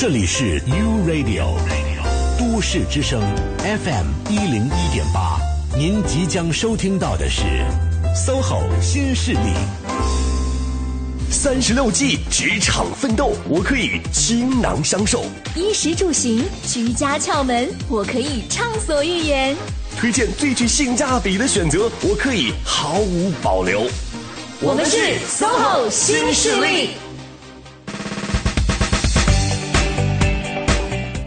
这里是 U Radio 都市之声 FM 一零一点八，您即将收听到的是 SOHO 新势力。三十六计，职场奋斗，我可以倾囊相授；衣食住行，居家窍门，我可以畅所欲言；推荐最具性价比的选择，我可以毫无保留。我们是 SOHO 新势力。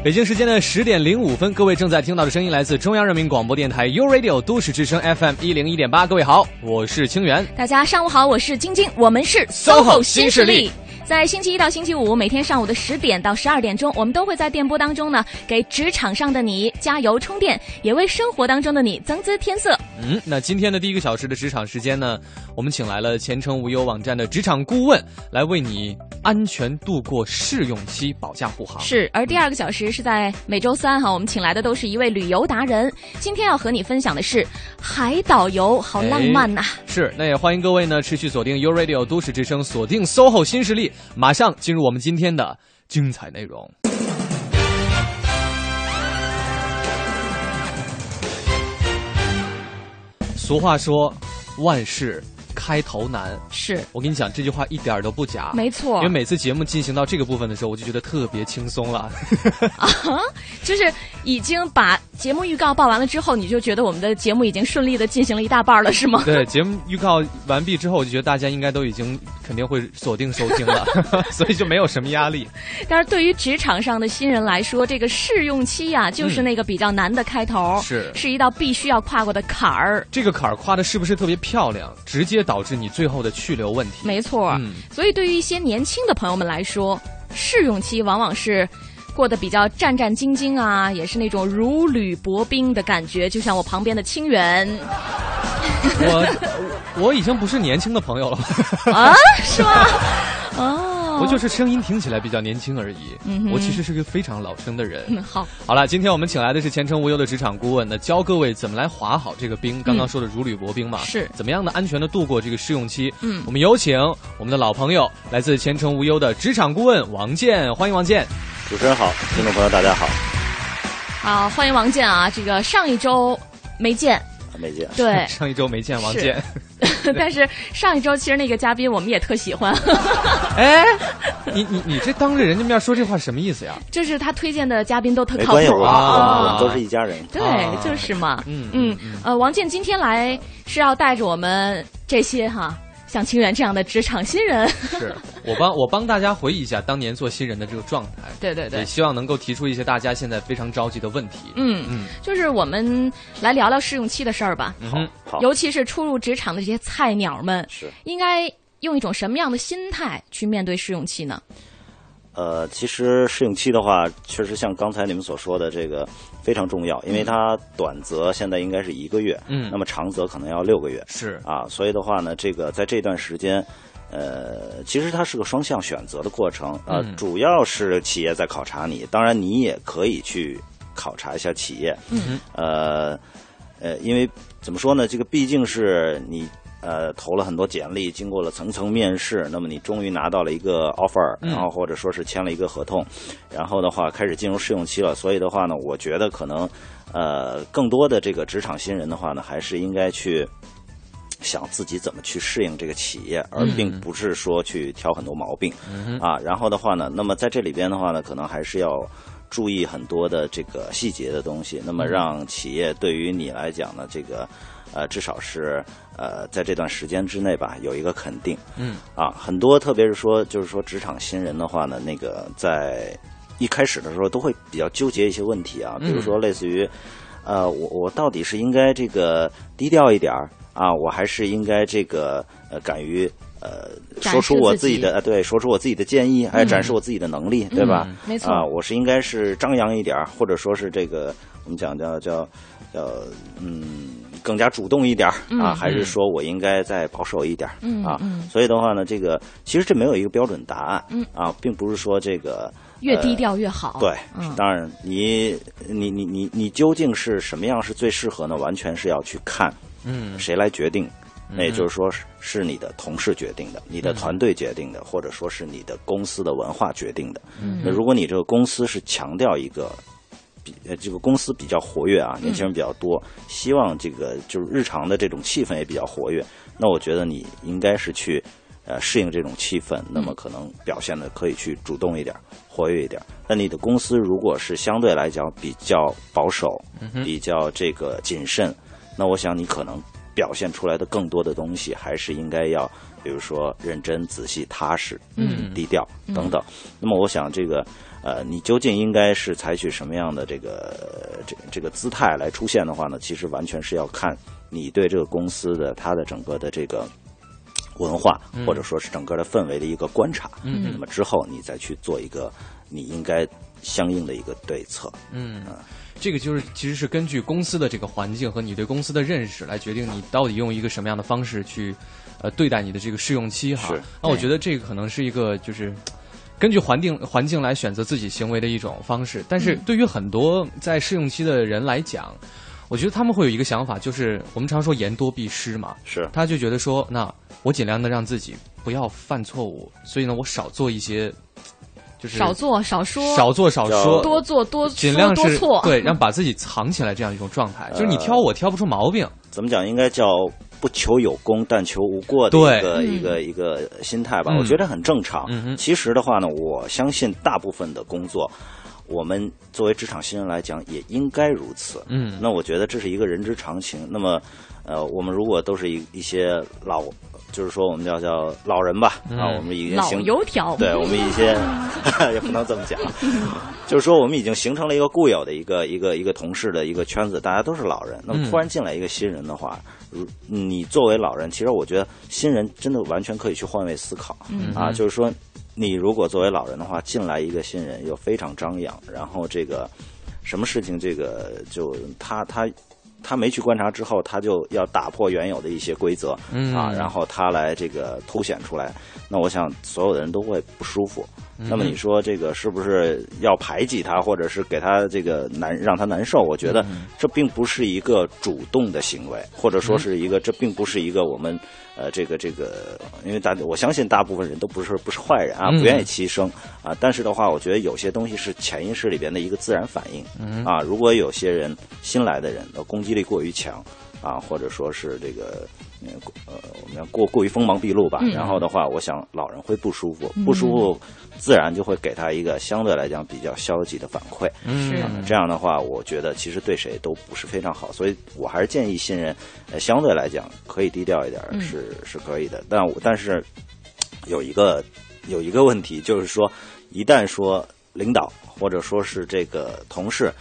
北京时间的十点零五分，各位正在听到的声音来自中央人民广播电台 u Radio 都市之声 FM 一零一点八。各位好，我是清源。大家上午好，我是晶晶，我们是 SOHO 新势力。在星期一到星期五，每天上午的十点到十二点钟，我们都会在电波当中呢，给职场上的你加油充电，也为生活当中的你增姿添色。嗯，那今天的第一个小时的职场时间呢，我们请来了前程无忧网站的职场顾问，来为你安全度过试用期，保驾护航。是，而第二个小时是在每周三哈，我们请来的都是一位旅游达人，今天要和你分享的是海岛游，好浪漫呐！是，那也欢迎各位呢持续锁定 U Radio 都市之声，锁定 SOHO 新势力，马上进入我们今天的精彩内容。俗话说，万事开头难。是我跟你讲，这句话一点都不假。没错，因为每次节目进行到这个部分的时候，我就觉得特别轻松了。啊，就是已经把节目预告报完了之后，你就觉得我们的节目已经顺利的进行了一大半了，是吗？对，节目预告完毕之后，我就觉得大家应该都已经肯定会锁定收听了，所以就没有什么压力。但是对于职场上的新人来说，这个试用期呀，就是那个比较难的开头，是是一道必须要跨过的坎儿。这个坎儿跨的是不是特别漂亮？直接导致你最后的去留问题。没错，嗯所以对于一些年轻的朋友们来说，试用期往往是过得比较战战兢兢啊，也是那种如履薄冰的感觉。就像我旁边的清源我 我已经不是年轻的朋友了，啊，是吗？哦，我就是声音听起来比较年轻而已。嗯我其实是个非常老生的人。嗯好，好了，今天我们请来的是前程无忧的职场顾问，那教各位怎么来划好这个冰。刚刚说的如履薄冰嘛，嗯是怎么样的安全的度过这个试用期？嗯我们有请我们的老朋友，来自前程无忧的职场顾问王健，欢迎王健。主持人好，听众朋友大家好，好，欢迎王健啊！这个上一周没见，没见。对，上一周没见王是健，但是上一周其实那个嘉宾我们也特喜欢，哎，你你你这当着人家面说这话什么意思呀？就是他推荐的嘉宾都特靠谱啊。我我们都是一家人。对，啊就是嘛。嗯嗯，呃，王健今天来是要带着我们这些哈，像清源这样的职场新人，是我帮我帮大家回忆一下当年做新人的这个状态，对对对也，希望能够提出一些大家现在非常着急的问题。嗯嗯就是我们来聊聊试用期的事儿吧。嗯好，尤其是初入职场的这些菜鸟们，是应该用一种什么样的心态去面对试用期呢？呃，其实试用期的话，确实像刚才你们所说的这个非常重要，因为它短则现在应该是一个月，嗯。那么长则可能要六个月。是。啊，所以的话呢，这个在这段时间。呃，其实它是个双向选择的过程，呃，嗯。主要是企业在考察你，当然你也可以去考察一下企业，嗯，呃，呃，因为怎么说呢，这个毕竟是你呃投了很多简历，经过了层层面试，那么你终于拿到了一个 offer，嗯然后或者说是签了一个合同，然后的话开始进入试用期了。所以的话呢，我觉得可能呃更多的这个职场新人的话呢，还是应该去。想自己怎么去适应这个企业，而并不是说去挑很多毛病，啊。然后的话呢，那么在这里边的话呢，可能还是要注意很多的这个细节的东西，那么让企业对于你来讲呢，这个呃至少是呃在这段时间之内吧，有一个肯定。嗯啊，很多特别是说就是说职场新人的话呢，那个在一开始的时候都会比较纠结一些问题啊，比如说类似于。呃，我我到底是应该这个低调一点儿啊，我还是应该这个呃敢于呃说出示自己我自己的呃对，说出我自己的建议，哎展示我自己的能力，对吧？嗯没错啊，我是应该是张扬一点儿，或者说是这个我们讲叫叫叫嗯更加主动一点儿啊，还是说我应该再保守一点啊？嗯所以的话呢，这个其实这没有一个标准答案，嗯啊，并不是说这个越低呃调越好。对，嗯当然你你你你你究竟是什么样是最适合呢？完全是要去看嗯谁来决定那也就是说是是你的同事决定的，你的团队决定的，或者说是你的公司的文化决定的。那如果你这个公司是强调一个。比呃，这个公司比较活跃啊，年轻人比较多，希望这个就是日常的这种气氛也比较活跃。那我觉得你应该是去呃适应这种气氛，那么可能表现的可以去主动一点，活跃一点。那你的公司如果是相对来讲比较保守，比较这个谨慎，那我想你可能表现出来的更多的东西还是应该要，比如说认真、仔细、踏实、嗯低调等等。那么我想这个。呃，你究竟应该是采取什么样的这个这这个姿态来出现的话呢？其实完全是要看你对这个公司的它的整个的这个文化，或者说是整个的氛围的一个观察。嗯那么之后你再去做一个你应该相应的一个对策。嗯，这个就是其实是根据公司的这个环境和你对公司的认识来决定你到底用一个什么样的方式去呃对待你的这个试用期哈是。那我觉得这个可能是一个就是。根据环境环境来选择自己行为的一种方式，但是对于很多在试用期的人来讲，我觉得他们会有一个想法，就是我们常说言多必失嘛，是。他就觉得说，那我尽量的让自己不要犯错误，所以呢，我少做一些，就是少做少说，少做少说，多做多尽量是多错，对，让把自己藏起来这样一种状态，就是你挑我挑不出毛病，怎么讲？应该叫不求有功，但求无过的对一个嗯一个一个心态吧。嗯我觉得很正常。嗯其实的话呢，我相信大部分的工作，我们作为职场新人来讲，也应该如此。嗯那我觉得这是一个人之常情。那么，呃，我们如果都是一一些老，就是说我们叫叫老人吧，嗯。啊，我们已经老形油条，对 我们一些 也不能这么讲，就是说我们已经形成了一个固有的一个一个一个同事的一个圈子，大家都是老人。那么突然进来一个新人的话，如你作为老人，其实我觉得新人真的完全可以去换位思考。啊，就是说你如果作为老人的话，进来一个新人又非常张扬，然后这个什么事情这个就他他。他没去观察之后，他就要打破原有的一些规则，嗯啊，然后他来这个凸显出来，那我想所有的人都会不舒服。那么你说这个是不是要排挤他，或者是给他这个难让他难受？我觉得这并不是一个主动的行为，或者说是一个这并不是一个我们呃这个这个，因为大我相信大部分人都不是不是坏人啊，嗯不愿意牺牲啊。但是的话，我觉得有些东西是潜意识里边的一个自然反应啊。如果有些人新来的人的攻击力过于强啊，或者说是这个。呃，呃我们要过过于锋芒毕露吧，嗯然后的话，我想老人会不舒服，不舒服，自然就会给他一个相对来讲比较消极的反馈。嗯啊这样的话，我觉得其实对谁都不是非常好，所以我还是建议新人，呃，相对来讲可以低调一点是、是可以的。但我但是有一个有一个问题，就是说，一旦说领导或者说是这个同事，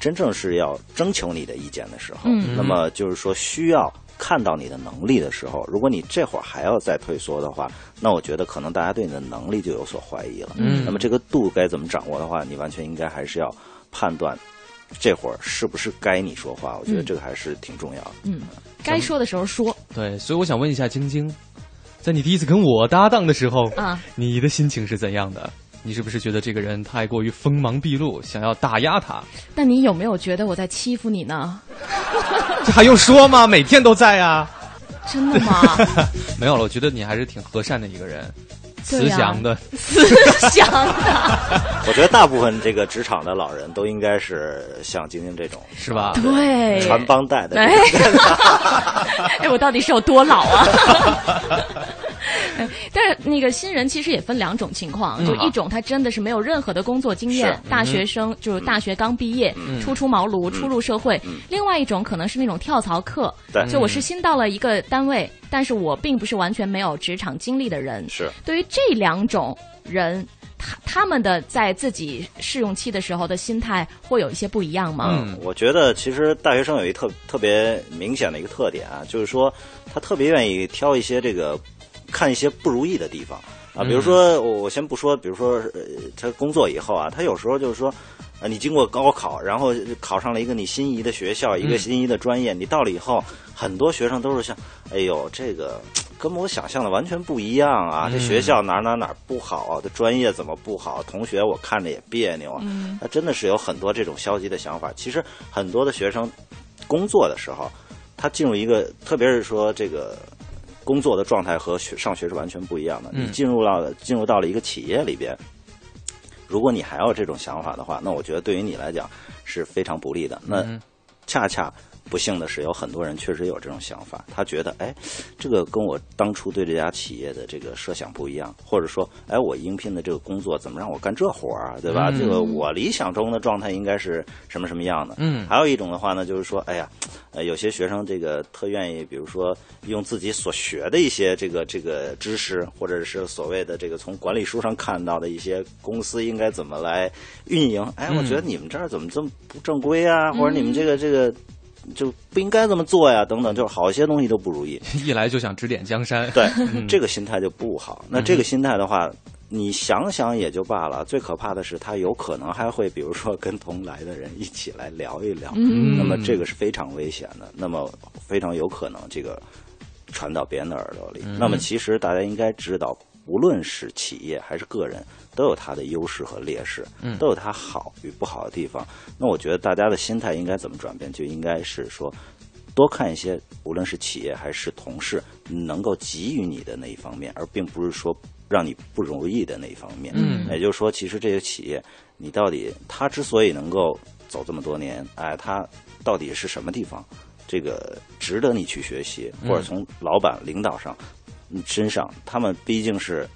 真正是要征求你的意见的时候，嗯那么就是说需要。看到你的能力的时候，如果你这会儿还要再退缩的话，那我觉得可能大家对你的能力就有所怀疑了。嗯那么这个度该怎么掌握的话，你完全应该还是要判断这会儿是不是该你说话。我觉得这个还是挺重要的。嗯，该说的时候说对，所以我想问一下晶晶，在你第一次跟我搭档的时候，啊，你的心情是怎样的？你是不是觉得这个人太过于锋芒毕露，想要打压他？但你有没有觉得我在欺负你呢？这还用说吗？每天都在啊。真的吗？没有了，我觉得你还是挺和善的一个人，慈祥的。慈祥的，我觉得大部分这个职场的老人都应该是像晶晶这种，是吧对，传帮带的。哎，哎，我到底是有多老啊？哎 但是那个新人其实也分两种情况，就一种他真的是没有任何的工作经验，大学生就是大学刚毕业，初出茅庐，初入社会；另外一种可能是那种跳槽客，对。就我是新到了一个单位，但是我并不是完全没有职场经历的人。是。对于这两种人，他他们的在自己试用期的时候的心态会有一些不一样吗？嗯我觉得其实大学生有一特特别明显的一个特点啊，就是说他特别愿意挑一些这个看一些不如意的地方啊，比如说我我先不说，比如说呃他工作以后啊，他有时候就是说。啊，你经过高考，然后考上了一个你心仪的学校，一个心仪的专业，你到了以后，很多学生都是像，哎呦，这个跟我想象的完全不一样啊！这学校哪哪哪不好啊？这专业怎么不好？同学我看着也别扭啊！那真的是有很多这种消极的想法。其实很多的学生工作的时候，他进入一个，特别是说这个工作的状态和学上学是完全不一样的。嗯你进入到了进入到了一个企业里边，如果你还有这种想法的话，那我觉得对于你来讲是非常不利的。那嗯恰恰不幸的是，有很多人确实有这种想法，他觉得，哎，这个跟我当初对这家企业的这个设想不一样，或者说，哎，我应聘的这个工作怎么让我干这活儿啊，对吧？嗯这个我理想中的状态应该是什么什么样的？嗯还有一种的话呢，就是说，哎呀，呃，有些学生这个特愿意，比如说用自己所学的一些这个这个知识，或者是所谓的这个从管理书上看到的一些公司应该怎么来运营。哎，我觉得你们这儿怎么这么不正规啊？或者你们这个这个就不应该这么做呀？等等，就是好些东西都不如意。一来就想指点江山。对，这个心态就不好。那这个心态的话，你想想也就罢了，最可怕的是他有可能还会，比如说跟同来的人一起来聊一聊，嗯那么这个是非常危险的，那么非常有可能这个传到别人的耳朵里。那么其实大家应该知道，无论是企业还是个人，都有它的优势和劣势，都有它好与不好的地方。那我觉得大家的心态应该怎么转变，就应该是说。多看一些，无论是企业还是同事，能够给予你的那一方面，而并不是说让你不如意的那一方面。嗯也就是说，其实这些企业，你到底它之所以能够走这么多年，哎，它到底是什么地方，这个值得你去学习，或者从老板、领导上嗯身上，他们毕竟是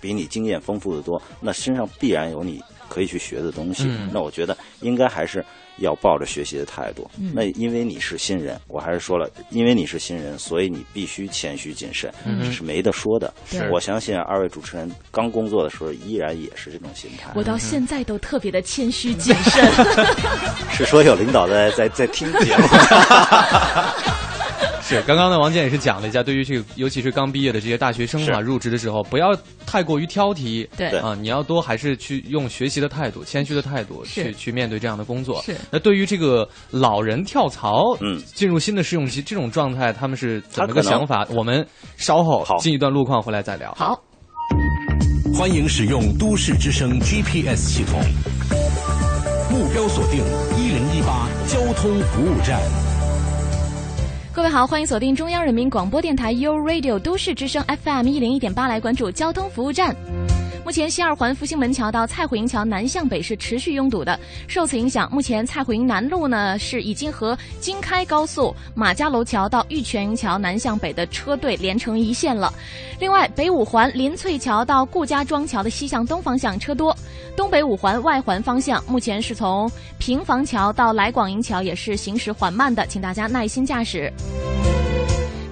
比你经验丰富的多，那身上必然有你可以去学的东西。嗯那我觉得应该还是要抱着学习的态度。那因为你是新人，我还是说了，因为你是新人，所以你必须谦虚谨慎，这是没得说的。我相信二位主持人刚工作的时候，依然也是这种心态。我到现在都特别的谦虚谨慎。是说有领导在在在听节目。是，刚刚呢，王健也是讲了一下，对于这个，尤其是刚毕业的这些大学生嘛，入职的时候不要太过于挑剔，对啊，你要多还是去用学习的态度、谦虚的态度去去面对这样的工作。是那对于这个老人跳槽，嗯进入新的试用期这种状态，他们是怎么个想法？我们稍后好进一段路况回来再聊。好，欢迎使用都市之声 GPS 系统，目标锁定一零一八交通服务站。各位好，欢迎锁定中央人民广播电台 u Radio 都市之声 FM 一零一点八，来关注交通服务站。目前西二环复兴门桥到蔡虎营桥南向北是持续拥堵的，受此影响，目前蔡虎营南路呢是已经和京开高速马家楼桥到玉泉营桥南向北的车队连成一线了。另外，北五环林翠桥到顾家庄桥的西向东方向车多，东北五环外环方向目前是从平房桥到来广营桥也是行驶缓慢的，请大家耐心驾驶。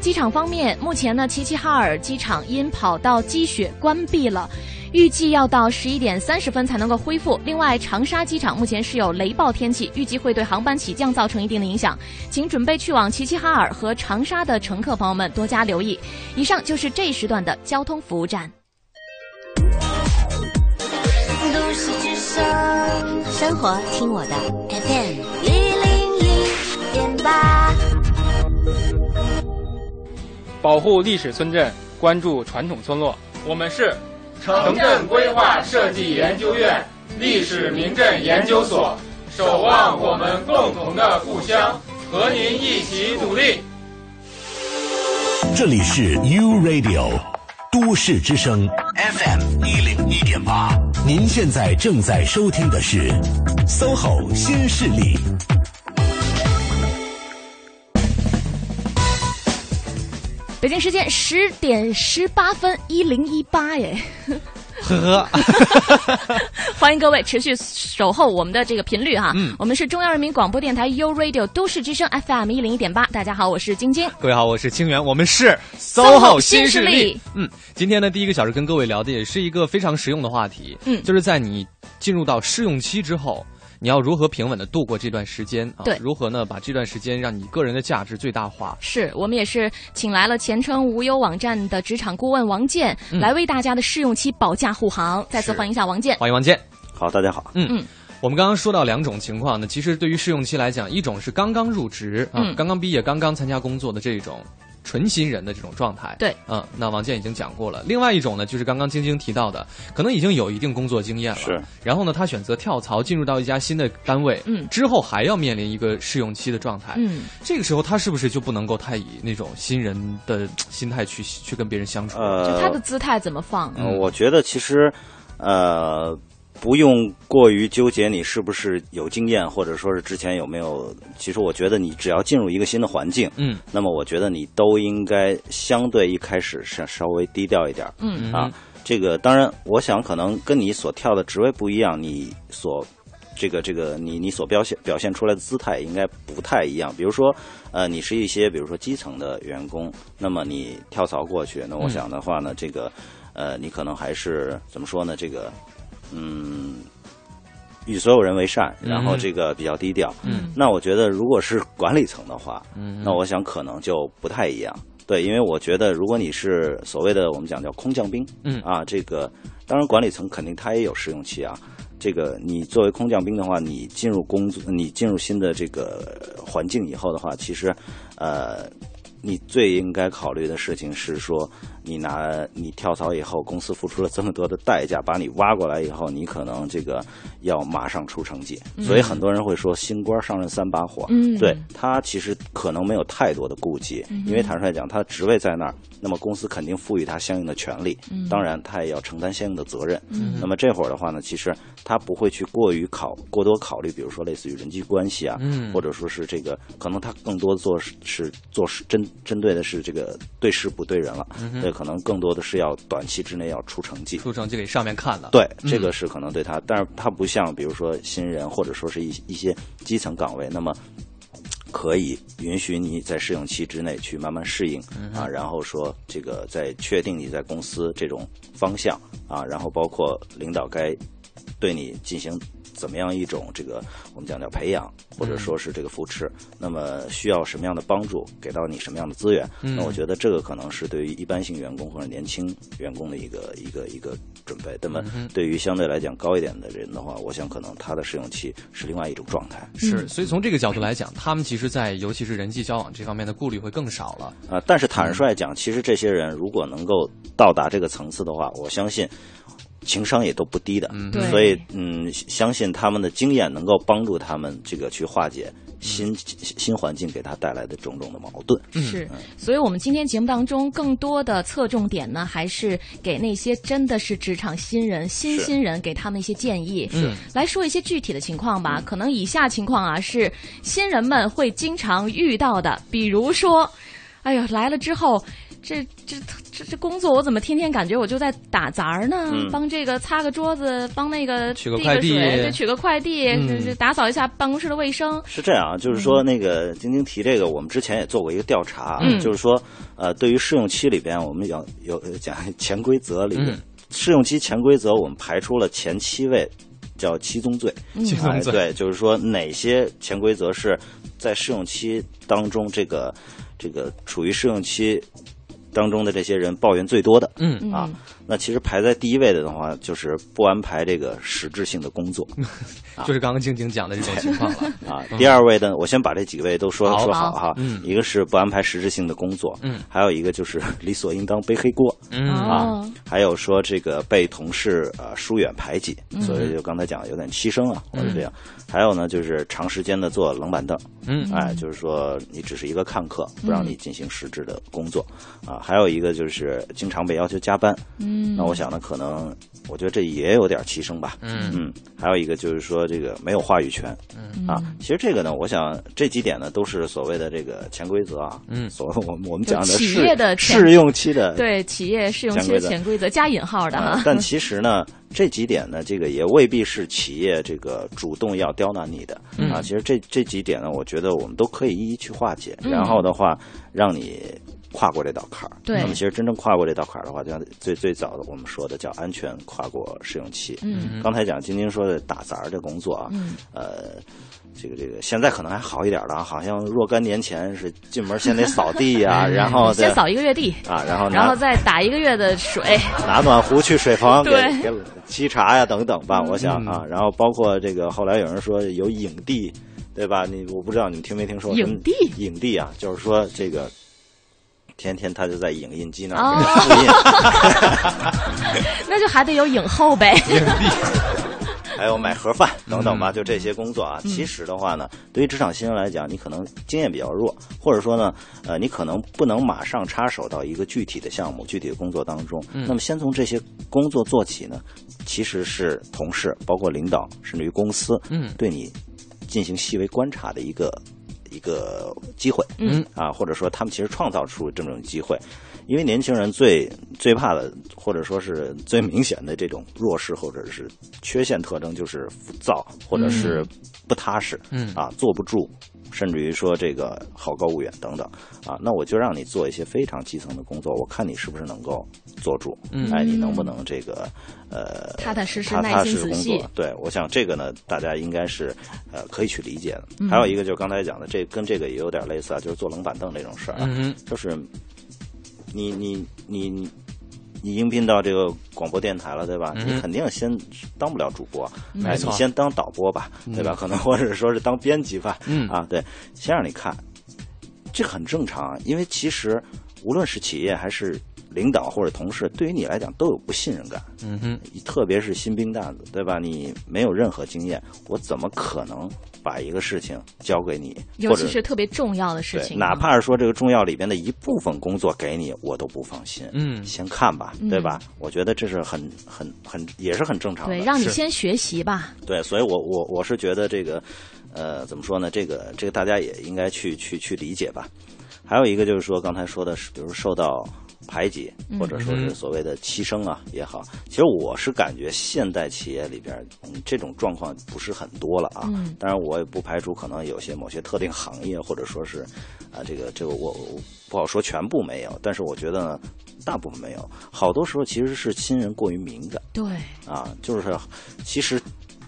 机场方面，目前呢，齐齐哈尔机场因跑道积雪关闭了。预计要到十一点三十分才能够恢复。另外，长沙机场目前是有雷暴天气，预计会对航班起降造成一定的影响，请准备去往齐齐哈尔和长沙的乘客朋友们多加留意。以上就是这一时段的交通服务站。都市之声，生活听我的 FM 一零一点八。保护历史村镇，关注传统村落。我们是城镇规划设计研究院历史名镇研究所，守望我们共同的故乡，和您一起努力。这里是 U Radio 都市之声 FM 一零一点八，您现在正在收听的是 SOHO 新势力。北京时间十点十八分，一零一八耶。呵呵，欢迎各位持续守候我们的这个频率哈。嗯我们是中央人民广播电台 U Radio 都市之声 FM 一零一点八。大家好，我是晶晶。各位好，我是清源，我们是 SOHO 新新势力。嗯，今天呢，第一个小时跟各位聊的也是一个非常实用的话题，嗯就是在你进入到试用期之后。你要如何平稳的度过这段时间啊？对如何呢？把这段时间让你个人的价值最大化？是我们也是请来了前程无忧网站的职场顾问王健，嗯来为大家的试用期保驾护航。再次欢迎一下王健。欢迎王健。好，大家好。嗯嗯我们刚刚说到两种情况呢，其实对于试用期来讲，一种是刚刚入职啊，嗯刚刚毕业、刚刚参加工作的这种纯新人的这种状态。对，嗯，那王健已经讲过了。另外一种呢，就是刚刚晶晶提到的，可能已经有一定工作经验了，是。然后呢，他选择跳槽进入到一家新的单位，嗯，之后还要面临一个试用期的状态，嗯，这个时候他是不是就不能够太以那种新人的心态去去跟别人相处？呃，就他的姿态怎么放？嗯我觉得其实，呃。不用过于纠结你是不是有经验，或者说是之前有没有。其实我觉得你只要进入一个新的环境，嗯，那么我觉得你都应该相对一开始是稍微低调一点，嗯啊，这个当然，我想可能跟你所跳的职位不一样，你所这个这个你你所表现表现出来的姿态应该不太一样。比如说，呃，你是一些比如说基层的员工，那么你跳槽过去，那我想的话呢，这个呃，你可能还是怎么说呢？这个。嗯，与所有人为善，然后这个比较低调。嗯，那我觉得如果是管理层的话，嗯，那我想可能就不太一样。对，因为我觉得如果你是所谓的我们讲叫空降兵，嗯啊，这个当然管理层肯定他也有试用期啊。这个你作为空降兵的话，你进入工作，你进入新的这个环境以后的话，其实，呃，你最应该考虑的事情是说。你拿你跳槽以后，公司付出了这么多的代价把你挖过来以后，你可能这个要马上出成绩，所以很多人会说新官上任三把火。嗯，对他其实可能没有太多的顾忌，因为坦率讲，他的职位在那儿，那么公司肯定赋予他相应的权利，当然他也要承担相应的责任。那么这会儿的话呢，其实他不会去过于考过多考虑，比如说类似于人际关系啊，或者说是这个，可能他更多做是做事针针对的是这个对事不对人了。对。可能更多的是要短期之内要出成绩，出成绩给上面看了。对，这个是可能对他，但是他不像比如说新人或者说是一一些基层岗位，那么可以允许你在试用期之内去慢慢适应啊，然后说这个在确定你在公司这种方向啊，然后包括领导该对你进行。怎么样一种这个我们讲叫培养，或者说是这个扶持，那么需要什么样的帮助，给到你什么样的资源？那我觉得这个可能是对于一般性员工或者年轻员工的一个一个一个准备。那么对于相对来讲高一点的人的话，我想可能他的试用期是另外一种状态。是，所以从这个角度来讲，他们其实，在尤其是人际交往这方面的顾虑会更少了。啊，但是坦率讲，其实这些人如果能够到达这个层次的话，我相信。情商也都不低的，所以嗯，相信他们的经验能够帮助他们这个去化解新新环境给他带来的种种的矛盾。是，所以我们今天节目当中更多的侧重点呢，还是给那些真的是职场新人、新新人，给他们一些建议。是，来说一些具体的情况吧。可能以下情况啊，是新人们会经常遇到的，比如说，哎呀，来了之后。这这这这工作，我怎么天天感觉我就在打杂呢？帮这个擦个桌子，帮那个取个快递，就取个快递，打扫一下办公室的卫生。是这样啊，就是说那个晶晶提这个，我们之前也做过一个调查，就是说呃，对于试用期里边，我们有有讲潜规则里面，试用期潜规则，我们排出了前七位，叫七宗罪。七宗罪对，就是说哪些潜规则是在试用期当中，这个这个处于试用期。当中的这些人抱怨最多的，嗯。啊，那其实排在第一位的的话，就是不安排这个实质性的工作，就是刚刚静静讲的这种情况了啊。第二位呢，我先把这几位都说说好哈，嗯，一个是不安排实质性的工作，嗯，还有一个就是 理所应当背黑锅，嗯啊，还有说这个被同事呃疏远排挤，所以就刚才讲有点牺牲啊，或者这样。还有呢，就是长时间的坐冷板凳，嗯，哎，就是说你只是一个看客，不让你进行实质的工作，啊，还有一个就是经常被要求加班，嗯，那我想呢，可能我觉得这也有点提升吧，嗯嗯，还有一个就是说这个没有话语权，嗯啊，其实这个呢，我想这几点呢都是所谓的这个潜规则啊，嗯，所我们我们讲的企业的试用期的对企业试用期的潜规则加引号的哈，但其实呢。这几点呢，这个也未必是企业这个主动要刁难你的啊。其实这这几点呢，我觉得我们都可以一一去化解，然后的话，让你跨过这道坎儿。对。那么，其实真正跨过这道坎儿的话，就像最最早的我们说的叫安全跨过试用期。嗯。刚才讲晶晶说的打杂这工作啊，嗯，呃。这个这个现在可能还好一点了，好像若干年前是进门先得扫地呀，然后先扫一个月地啊，然后然后再打一个月的水，拿暖壶去水房给给沏茶呀等等吧，我想啊，然后包括这个后来有人说有影帝，对吧？你我不知道你们听没听说影帝影帝啊，就是说这个天天他就在影印机那哦儿给他复印。那就还得有影后呗。还有买盒饭等等嗯吧，就这些工作啊。其实的话呢，对于职场新人来讲，你可能经验比较弱，或者说呢，呃，你可能不能马上插手到一个具体的项目、具体的工作当中。嗯那么先从这些工作做起呢，其实是同事、包括领导，甚至于公司，嗯对你进行细微观察的一个一个机会。嗯啊，或者说他们其实创造出这种机会。因为年轻人最最怕的，或者说是最明显的这种弱势或者是缺陷特征，就是浮躁，或者是不踏实，嗯啊，坐不住，甚至于说这个好高骛远等等，啊，那我就让你做一些非常基层的工作，我看你是不是能够做住，嗯哎，你能不能这个呃踏踏实实踏耐踏实实工心仔细作？对，我想这个呢，大家应该是呃可以去理解的。嗯还有一个就是刚才讲的，这跟这个也有点类似啊，就是坐冷板凳这种事儿啊，嗯就是你你你你你应聘到这个广播电台了，对吧？嗯你肯定先当不了主播，哎，你先当导播吧，对吧？可能或者说是当编辑吧，嗯。啊，对，先让你看，这很正常，因为其实无论是企业还是领导或者同事，对于你来讲都有不信任感，嗯哼，特别是新兵蛋子，对吧？你没有任何经验，我怎么可能把一个事情交给你，尤其是特别重要的事，情，哪怕是说这个重要里边的一部分工作给你，我都不放心。嗯先看吧，嗯对吧？我觉得这是很很很也是很正常的。对，让你先学习吧。对，所以我我我是觉得这个，呃，怎么说呢？这个这个大家也应该去去去理解吧。还有一个就是说，刚才说的是，比如受到排挤，或者说是所谓的牺牲啊也好，其实我是感觉现代企业里边，嗯，这种状况不是很多了啊。嗯当然，我也不排除可能有些某些特定行业，或者说是啊，这个这个我我不好说全部没有，但是我觉得呢，大部分没有。好多时候其实是亲人过于敏感。对，啊，就是其实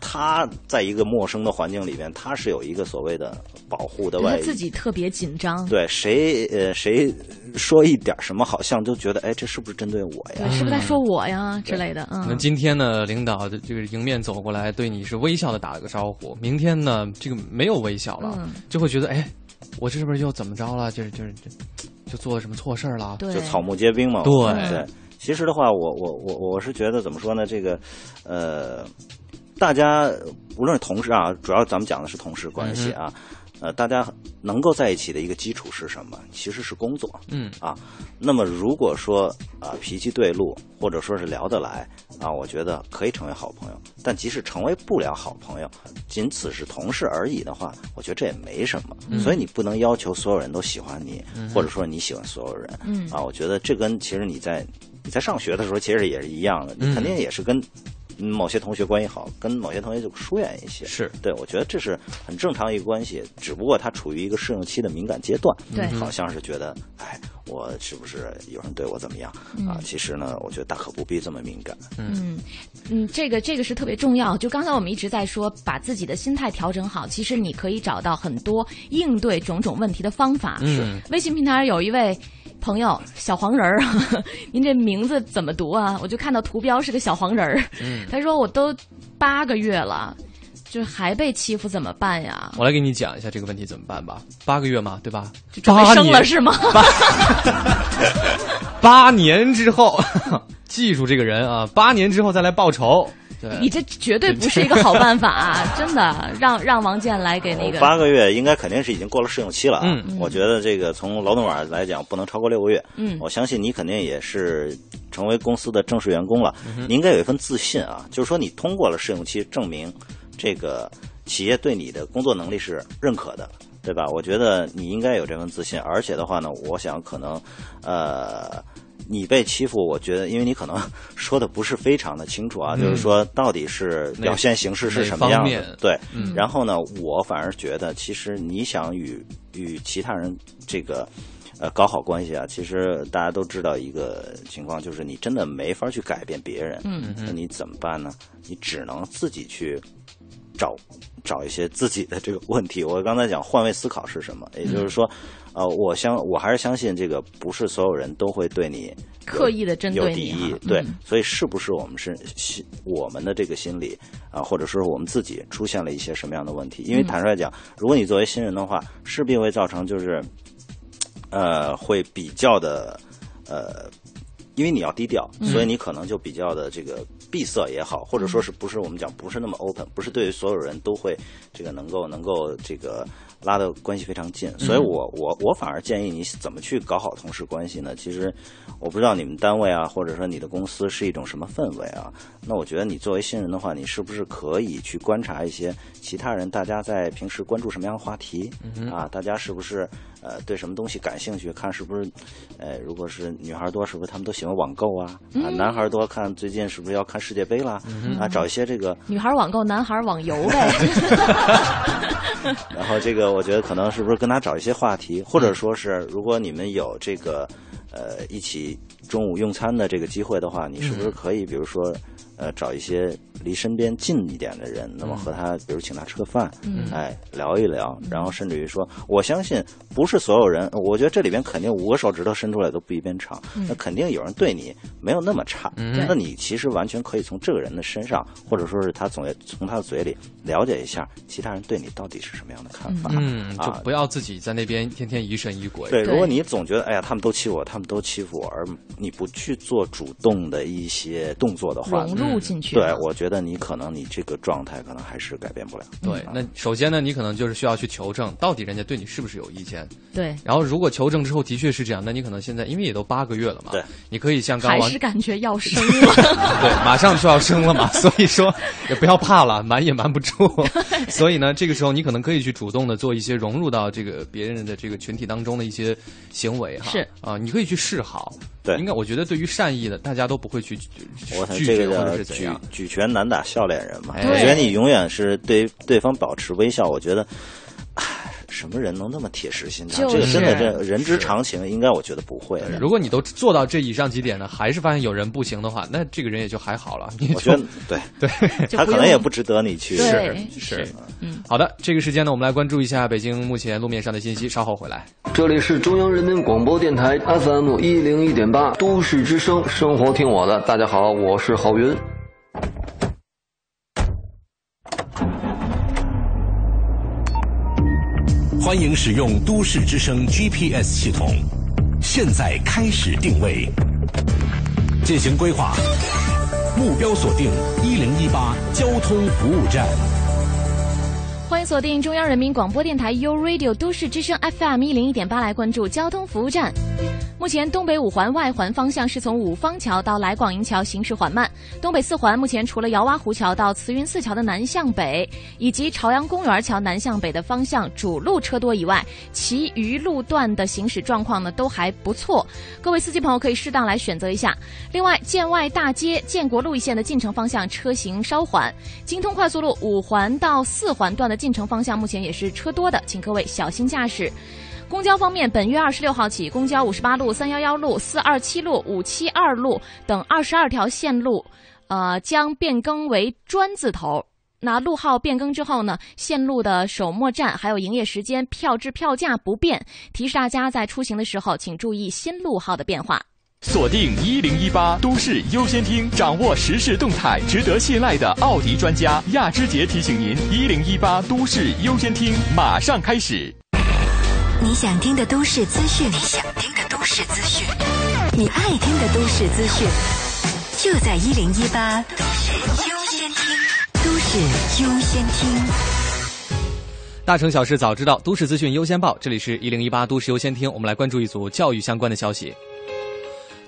他在一个陌生的环境里边，他是有一个所谓的保护的外衣。他自己特别紧张。对谁呃谁说一点什么，好像都觉得哎，这是不是针对我对，呀？是不是在说我呀之类的？嗯，今天呢，领导的这个迎面走过来，对你是微笑的打了个招呼。明天呢，这个没有微笑了，嗯就会觉得，哎，我这是不是又怎么着了？就是就是就就做了什么错事儿了？对，就草木皆兵嘛。对对，其实的话，我我我我是觉得怎么说呢？这个呃，大家无论是同事啊，主要咱们讲的是同事关系啊。呃，大家能够在一起的一个基础是什么？其实是工作。嗯啊，那么如果说啊脾气对路，或者说是聊得来啊，我觉得可以成为好朋友。但即使成为不了好朋友，仅此是同事而已的话，我觉得这也没什么。所以你不能要求所有人都喜欢你，或者说你喜欢所有人。嗯啊，我觉得这跟其实你在你在上学的时候其实也是一样的，你肯定也是跟。嗯某些同学关系好，跟某些同学就疏远一些。是对，我觉得这是很正常的一个关系，只不过他处于一个适应期的敏感阶段。对好像是觉得，哎，我是不是有人对我怎么样、啊？其实呢，我觉得大可不必这么敏感。嗯嗯，这个这个是特别重要。就刚才我们一直在说，把自己的心态调整好，其实你可以找到很多应对种种问题的方法。嗯，微信平台有一位朋友小黄人儿，您这名字怎么读啊？我就看到图标是个小黄人儿。嗯他说我都八个月了，就是还被欺负怎么办呀？我来给你讲一下这个问题怎么办吧。八个月嘛，对吧？准备生了是吗？八年之后，记住这个人啊，八年之后再来报仇。对，你这绝对不是一个好办法啊！真的，让 让王健来给那个八个月应该肯定是已经过了试用期了啊。嗯我觉得这个从劳动法来讲，不能超过六个月。嗯我相信你肯定也是成为公司的正式员工了，嗯你应该有一份自信啊，就是说你通过了试用期，证明这个企业对你的工作能力是认可的。对吧？我觉得你应该有这份自信，而且的话呢，我想可能，呃，你被欺负，我觉得，因为你可能说的不是非常的清楚啊，就是说到底是表现形式是什么样的，对。嗯然后呢，我反而觉得，其实你想与与其他人这个。呃，搞好关系啊，其实大家都知道一个情况，就是你真的没法去改变别人，嗯那你怎么办呢？你只能自己去找找一些自己的这个问题。我刚才讲换位思考是什么，也就是说，呃，我相我还是相信这个不是所有人都会对你刻意的针对有敌意，对嗯，所以是不是我们是心我们的这个心理啊，或者说是我们自己出现了一些什么样的问题？因为坦率讲，如果你作为新人的话，势必会造成就是。呃，会比较的呃。因为你要低调，嗯所以你可能就比较的这个闭塞也好，或者说是不是我们讲不是那么 open，不是对于所有人都会这个能够能够这个拉的关系非常近。所以我我我反而建议你怎么去搞好同事关系呢？其实我不知道你们单位啊，或者说你的公司是一种什么氛围啊。那我觉得你作为新人的话，你是不是可以去观察一些其他人，大家在平时关注什么样的话题、啊？大家是不是呃对什么东西感兴趣？看是不是呃，如果是女孩多，是不是他们都喜欢网购啊？啊，男孩多看最近是不是要看世界杯啦？啊，找一些这个女孩网购，男孩网游呗。然后这个我觉得可能是不是跟他找一些话题，或者说是如果你们有这个呃一起中午用餐的这个机会的话，你是不是可以比如说呃找一些离身边近一点的人，那么和他比如请他吃个饭，哎聊一聊，然后甚至于说，我相信不是所有人，我觉得这里边肯定五个手指头伸出来都不一边长，那肯定有人对你没有那么差，那你其实完全可以从这个人的身上，或者说是他总从他的嘴里了解一下其他人对你到底是什么样的看法，嗯，就啊不要自己在那边天天疑神疑鬼。对，对如果你总觉得哎呀，他们都欺负我，他们都欺负我，而你不去做主动的一些动作的话，进去。对，我觉得你可能你这个状态可能还是改变不了。对，那首先呢，你可能就是需要去求证，到底人家对你是不是有意见。对，然后，如果求证之后的确是这样，那你可能现在因为也都八个月了嘛，对，你可以像刚还王是感觉要生了。对，马上就要生了嘛，所以说也不要怕了，瞒也瞒不住。所以呢，这个时候你可能可以去主动的做一些融入到这个别人的这个群体当中的一些行为哈。是啊、你可以去示好。对应该我觉得对于善意的，大家都不会去拒我这个绝或是怎样。举拳难打笑脸人嘛。哎我觉得你永远是对对方保持微笑。我觉得，唉，什么人能那么铁石心肠？就是这个真的，这人之常情，应该我觉得不会。如果你都做到这以上几点呢，还是发现有人不行的话，那这个人也就还好了。你 我觉得对对，他可能也不值得你去。是是，好的，这个时间呢，我们来关注一下北京目前路面上的信息，稍后回来。这里是中央人民广播电台 FM 一零一点八都市之声，生活听我的。大家好，我是郝云。欢迎使用都市之声 GPS 系统，现在开始定位，进行规划，目标锁定一零一八交通服务站。欢迎锁定中央人民广播电台 u Radio 都市之声 FM 一零一点八，来关注交通服务站。目前东北五环外环方向是从五方桥到来广营桥行驶缓慢。东北四环目前除了瑶洼湖桥到慈云寺桥的南向北，以及朝阳公园桥南向北的方向主路车多以外，其余路段的行驶状况呢都还不错。各位司机朋友可以适当来选择一下。另外，建外大街建国路一线的进城方向车行稍缓，京通快速路五环到四环段的进城方向目前也是车多的，请各位小心驾驶。公交方面，本月二十六号起，公交五十八路、三幺幺路、四二七路、五七二路等二十二条线路，呃，将变更为专字头。那路号变更之后呢，线路的首末站还有营业时间、票制票价不变。提示大家在出行的时候，请注意新路号的变化。锁定一零一八都市优先听，掌握时事动态，值得信赖的奥迪专家亚之杰提醒您：一零一八都市优先听马上开始。你想听的都市资讯，你想听的都市资讯，你爱听的都市资讯，就在一零一八都市优先听。都市优先听。大城小事早知道，都市资讯优先报。这里是一零一八都市优先听，我们来关注一组教育相关的消息。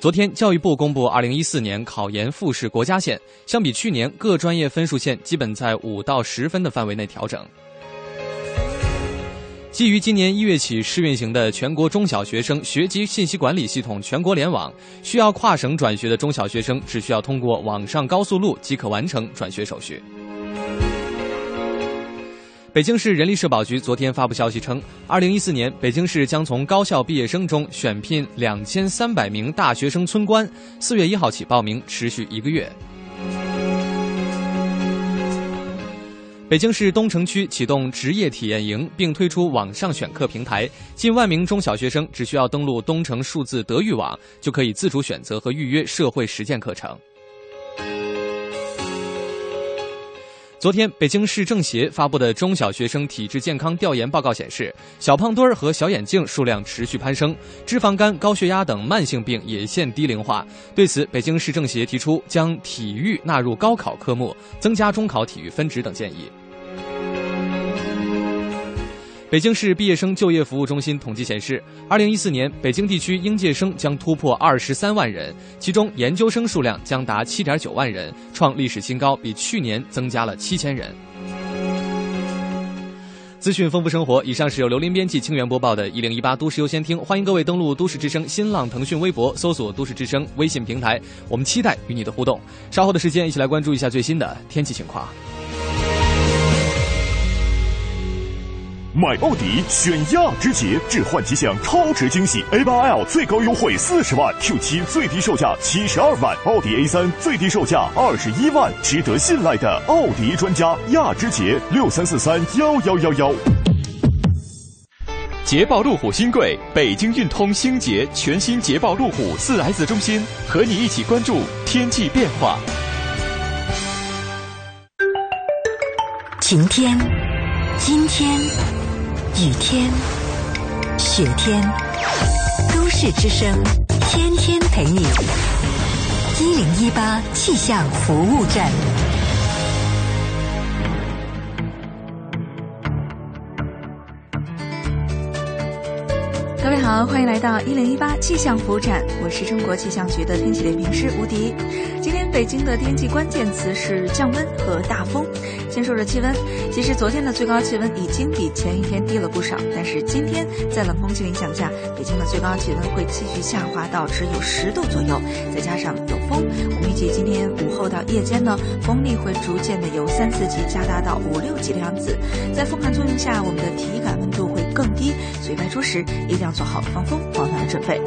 昨天，教育部公布二零一四年考研复试国家线，相比去年，各专业分数线基本在五到十分的范围内调整。基于今年一月起试运行的全国中小学生学籍信息管理系统全国联网，需要跨省转学的中小学生只需要通过网上高速路即可完成转学手续。北京市人力社保局昨天发布消息称，二零一四年北京市将从高校毕业生中选聘两千三百名大学生村官，四月一号起报名，持续一个月。北京市东城区启动职业体验营，并推出网上选课平台，近万名中小学生只需要登录东城数字德育网，就可以自主选择和预约社会实践课程。昨天，北京市政协发布的中小学生体质健康调研报告显示，小胖墩儿和小眼镜数量持续攀升，脂肪肝、高血压等慢性病也现低龄化。对此，北京市政协提出将体育纳入高考科目，增加中考体育分值等建议。北京市毕业生就业服务中心统计显示，二零一四年北京地区应届生将突破二十三万人，其中研究生数量将达七点九万人，创历史新高，比去年增加了七千人。资讯丰富生活，以上是由刘林编辑、清源播报的《一零一八都市优先听》，欢迎各位登录都市之声新浪、腾讯微博，搜索“都市之声”微信平台，我们期待与你的互动。稍后的时间，一起来关注一下最新的天气情况。买奥迪选亚之杰，置换即享超值惊喜！A 八 L 最高优惠四十万，Q 七最低售价七十二万，奥迪 A 三最低售价二十一万，值得信赖的奥迪专家亚之杰六三四三幺幺幺幺。捷豹路虎新贵，北京运通星捷全新捷豹路虎四 S 中心，和你一起关注天气变化。晴天。雨天、雪天，都市之声，天天陪你。一零一八气象服务站。各位好，欢迎来到一零一八气象服务站，我是中国气象局的天气点评师吴迪。今天北京的天气关键词是降温和大风。先说说气温，其实昨天的最高气温已经比前一天低了不少，但是今天在冷空气影响下，北京的最高气温会继续下滑到只有十度左右，再加上有风，我们预计今天午后到夜间呢，风力会逐渐的由三四级加大到五六级的样子。在风寒作用下，我们的体感温度更低，所以外出时一定要做好防风保暖的准备。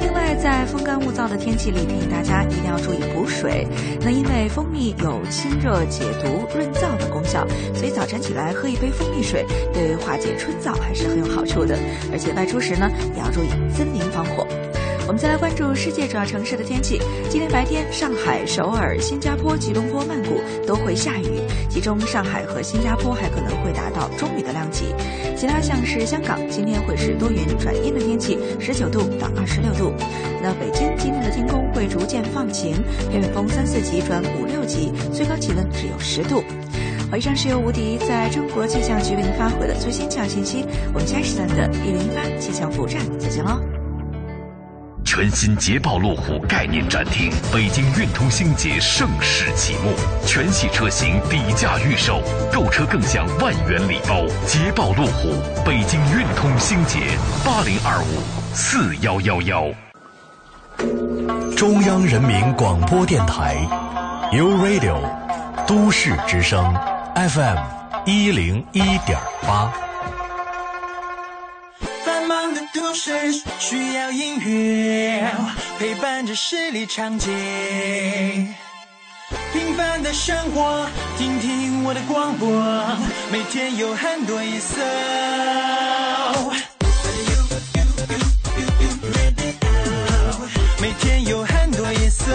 另外，在风干物燥的天气里，建议大家一定要注意补水。那因为蜂蜜有清热解毒、润燥的功效，所以早晨起来喝一杯蜂蜜水，对化解春燥还是很有好处的。而且外出时呢，也要注意森林防火。我们再来关注世界主要城市的天气。今天白天，上海、首尔、新加坡、吉隆坡、曼谷都会下雨，其中上海和新加坡还可能会达到中雨的量级。其他像是香港，今天会是多云转阴的天气，十九度到二十六度。那北京今天的天空会逐渐放晴，偏北风三四级转五六级，最高气温只有十度。好，以上是由吴迪在中国气象局为您发回的最新气象信息。我们下一时段的一零一八气象服务站再见喽。全新捷豹路虎概念展厅，北京运通星捷盛世启幕，全系车型底价预售，购车更享万元礼包。捷豹路虎，北京运通星捷，八零二五四幺幺幺。中央人民广播电台，U Radio，都市之声，FM 一零一点八。都市需要音乐陪伴着十里长街，平凡的生活，听听我的广播，每天有很多颜色。每天有很多颜色。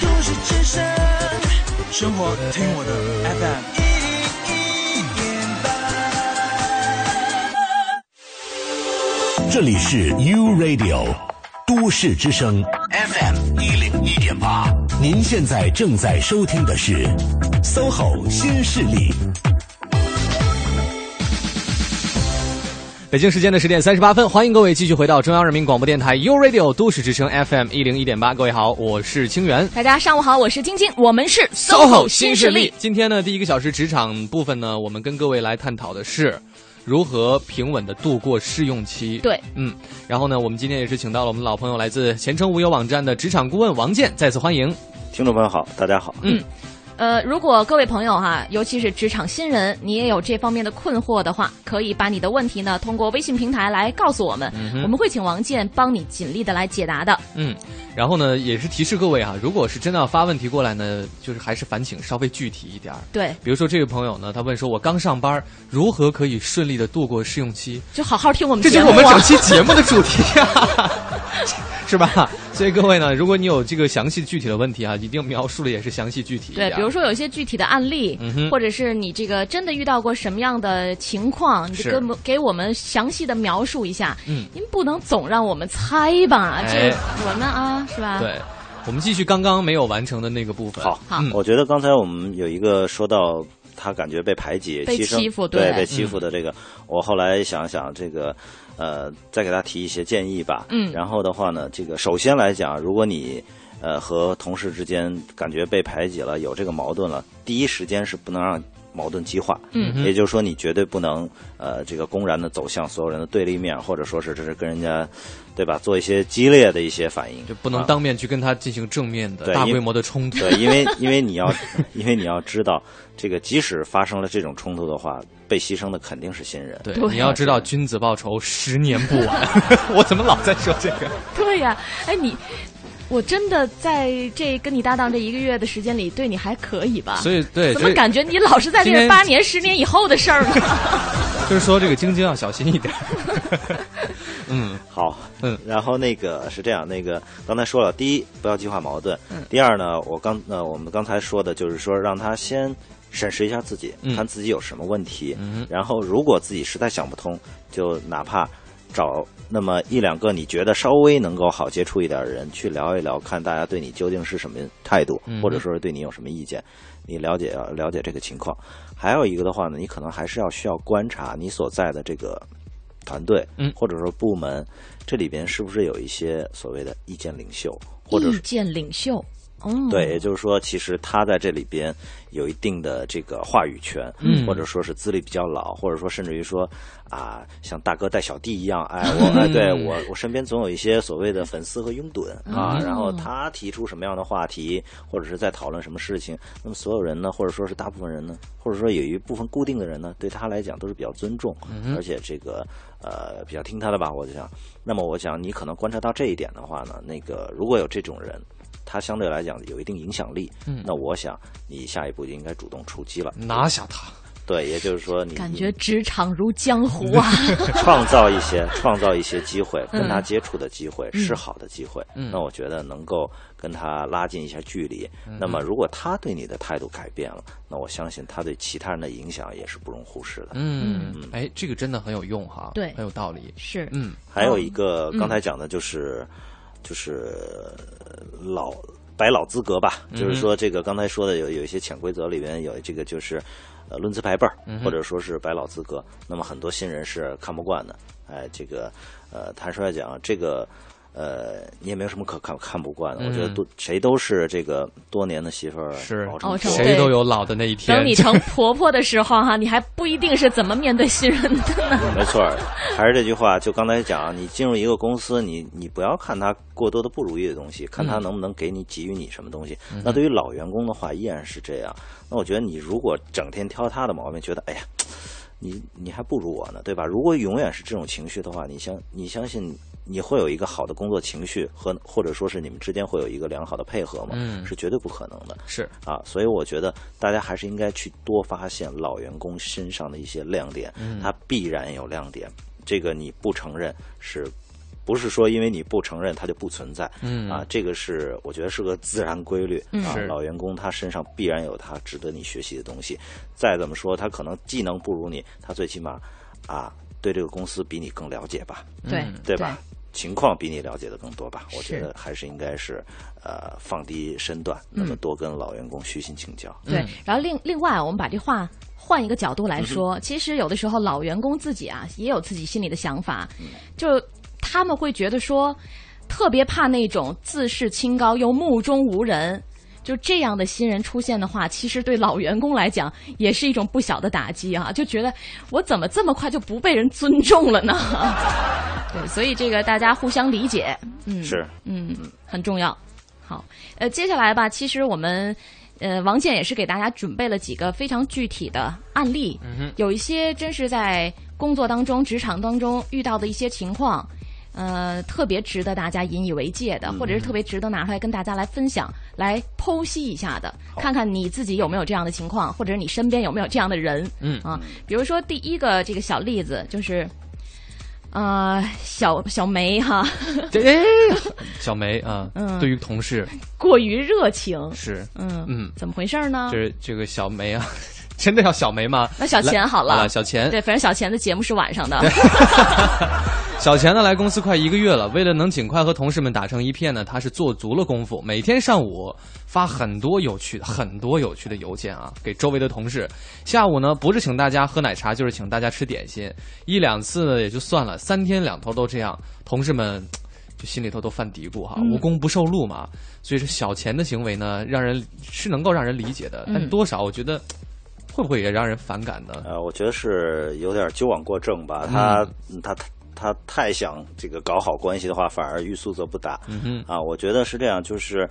都市之声，生活听这里是 U Radio 都市之声 FM 一零一点八，您现在正在收听的是 SOHO 新势力。北京时间的十点三十八分，欢迎各位继续回到中央人民广播电台 U Radio 都市之声 FM 一零一点八。各位好，我是清源。大家上午好，我是晶晶，我们是 SOHO 新势力。今天呢，第一个小时职场部分呢，我们跟各位来探讨的是。如何平稳的度过试用期？对，嗯，然后呢，我们今天也是请到了我们老朋友，来自前程无忧网站的职场顾问王健，再次欢迎。听众朋友好，大家好。嗯。呃，如果各位朋友哈，尤其是职场新人，你也有这方面的困惑的话，可以把你的问题呢通过微信平台来告诉我们，我们会请王健帮你尽力的来解答的。嗯，然后呢，也是提示各位哈，如果是真的要发问题过来呢，就是还是烦请稍微具体一点儿。对，比如说这位朋友呢，他问说，我刚上班，如何可以顺利的度过试用期？就好好听我们，这就是我们整期节目的主题呀，是吧？所以各位呢，如果你有这个详细具体的问题啊，一定描述的也是详细具体一对，比如说有一些具体的案例，嗯或者是你这个真的遇到过什么样的情况，你就是跟我们给我们详细的描述一下。嗯，您不能总让我们猜吧？哎这我们啊，是吧？对，我们继续刚刚没有完成的那个部分。好，好嗯我觉得刚才我们有一个说到他感觉被排挤、被欺负对对被欺负的这个，我后来想想这个。呃，再给他提一些建议吧。嗯然后的话呢，这个首先来讲，如果你呃和同事之间感觉被排挤了，有这个矛盾了，第一时间是不能让矛盾激化。嗯也就是说，你绝对不能呃这个公然的走向所有人的对立面，或者说是这是跟人家对吧做一些激烈的一些反应，就不能啊当面去跟他进行正面的大规模的冲突。对，因为 因为你要，因为你要知道，这个即使发生了这种冲突的话，被牺牲的肯定是新人。对，你要知道，君子报仇，十年不晚。我怎么老在说这个？对呀、哎你。我真的在这跟你搭档这一个月的时间里，对你还可以吧？所以对怎么感觉你老是在这八年、十年以后的事儿呢？就是说这个晶晶要小心一点。嗯，好，嗯，然后那个是这样，那个刚才说了，第一不要激化矛盾，嗯。第二呢，我刚呃我们刚才说的就是说让他先审视一下自己，嗯。看自己有什么问题，然后如果自己实在想不通，就哪怕找那么一两个你觉得稍微能够好接触一点的人去聊一聊，看大家对你究竟是什么态度，嗯。或者说是对你有什么意见，你了解要了解这个情况。还有一个的话呢，你可能还是要需要观察你所在的这个团队，嗯。或者说部门，这里边是不是有一些所谓的意见领袖，或者意见领袖，哦，对，也就是说，其实他在这里边有一定的这个话语权，嗯。或者说是资历比较老，或者说甚至于说啊，像大哥带小弟一样，哎，我哎，对我我身边总有一些所谓的粉丝和拥趸啊，嗯然后他提出什么样的话题，或者是在讨论什么事情，那么所有人呢，或者说是大部分人呢，或者说有一部分固定的人呢，对他来讲都是比较尊重，嗯而且这个呃比较听他的吧，我就想，那么我想你可能观察到这一点的话呢，那个如果有这种人。他相对来讲有一定影响力，嗯那我想你下一步就应该主动出击了，拿下他。对，也就是说你感觉职场如江湖啊！创造一些创造一些机会，嗯跟他接触的机会、嗯是好的机会。嗯那我觉得能够跟他拉近一下距离。嗯那么如果他对你的态度改变了，那我相信他对其他人的影响也是不容忽视的。嗯，哎，这个真的很有用哈，对很有道理。是，嗯，还有一个嗯刚才讲的就是，就是呃老百老资格吧，就是说这个刚才说的有有一些潜规则里边有这个就是呃论资排辈儿嗯或者说是百老资格，那么很多新人是看不惯的。哎，这个呃坦率讲，这个。呃，你也没有什么可看看不惯的。我觉得嗯多谁都是这个多年的媳妇儿是熬成谁都有老的那一天。等你成婆婆的时候哈，你还不一定是怎么面对新人的呢。没错，还是这句话，就刚才讲，你进入一个公司，你你不要看他过多的不如意的东西，看他嗯能不能给你给予你什么东西。嗯那对于老员工的话，依然是这样。那我觉得你如果整天挑他的毛病，觉得哎呀，你你还不如我呢，对吧？如果永远是这种情绪的话，你相你相信你会有一个好的工作情绪和或者说是你们之间会有一个良好的配合吗？嗯是绝对不可能的。是啊，所以我觉得大家还是应该去多发现老员工身上的一些亮点，嗯他必然有亮点，这个你不承认是。不是说因为你不承认它就不存在，嗯啊，这个是我觉得是个自然规律、嗯啊是。老员工他身上必然有他值得你学习的东西，再怎么说他可能技能不如你，他最起码啊对这个公司比你更了解吧，对嗯对吧？情况比你了解的更多吧？我觉得还是应该是呃放低身段，那么多跟老员工虚心请教。对嗯，然后另另外，我们把这话换一个角度来说，其实有的时候老员工自己啊，也有自己心里的想法，就他们会觉得说，特别怕那种自视清高又目中无人。就这样的新人出现的话，其实对老员工来讲也是一种不小的打击啊！就觉得我怎么这么快就不被人尊重了呢？对，所以这个大家互相理解，嗯，是，嗯，很重要。好，呃，接下来吧，其实我们呃王健也是给大家准备了几个非常具体的案例，嗯有一些真是在工作当中、职场当中遇到的一些情况。呃，特别值得大家引以为戒的，或者是特别值得拿出来跟大家来分享、来剖析一下的，看看你自己有没有这样的情况，或者是你身边有没有这样的人。嗯啊，比如说第一个这个小例子就是，呃，小小梅哈，这小梅啊，嗯。对于同事。过于热情，是，嗯嗯，怎么回事呢？就是这个小梅啊，真的叫小梅吗？那小钱好了，小钱，对，反正小钱的节目是晚上的，小钱呢来公司快一个月了，为了能尽快和同事们打成一片呢，他是做足了功夫，每天上午发很多有趣的、很多有趣的邮件啊，给周围的同事。下午呢，不是请大家喝奶茶，就是请大家吃点心，一两次呢也就算了，三天两头都这样，同事们就心里头都犯嘀咕哈，嗯无功不受禄嘛。所以说小钱的行为呢，让人是能够让人理解的，但嗯多少我觉得会不会也让人反感呢？呃，我觉得是有点纠枉过正吧。他、他他他太想这个搞好关系的话，反而欲速则不达。嗯嗯啊，我觉得是这样，就是。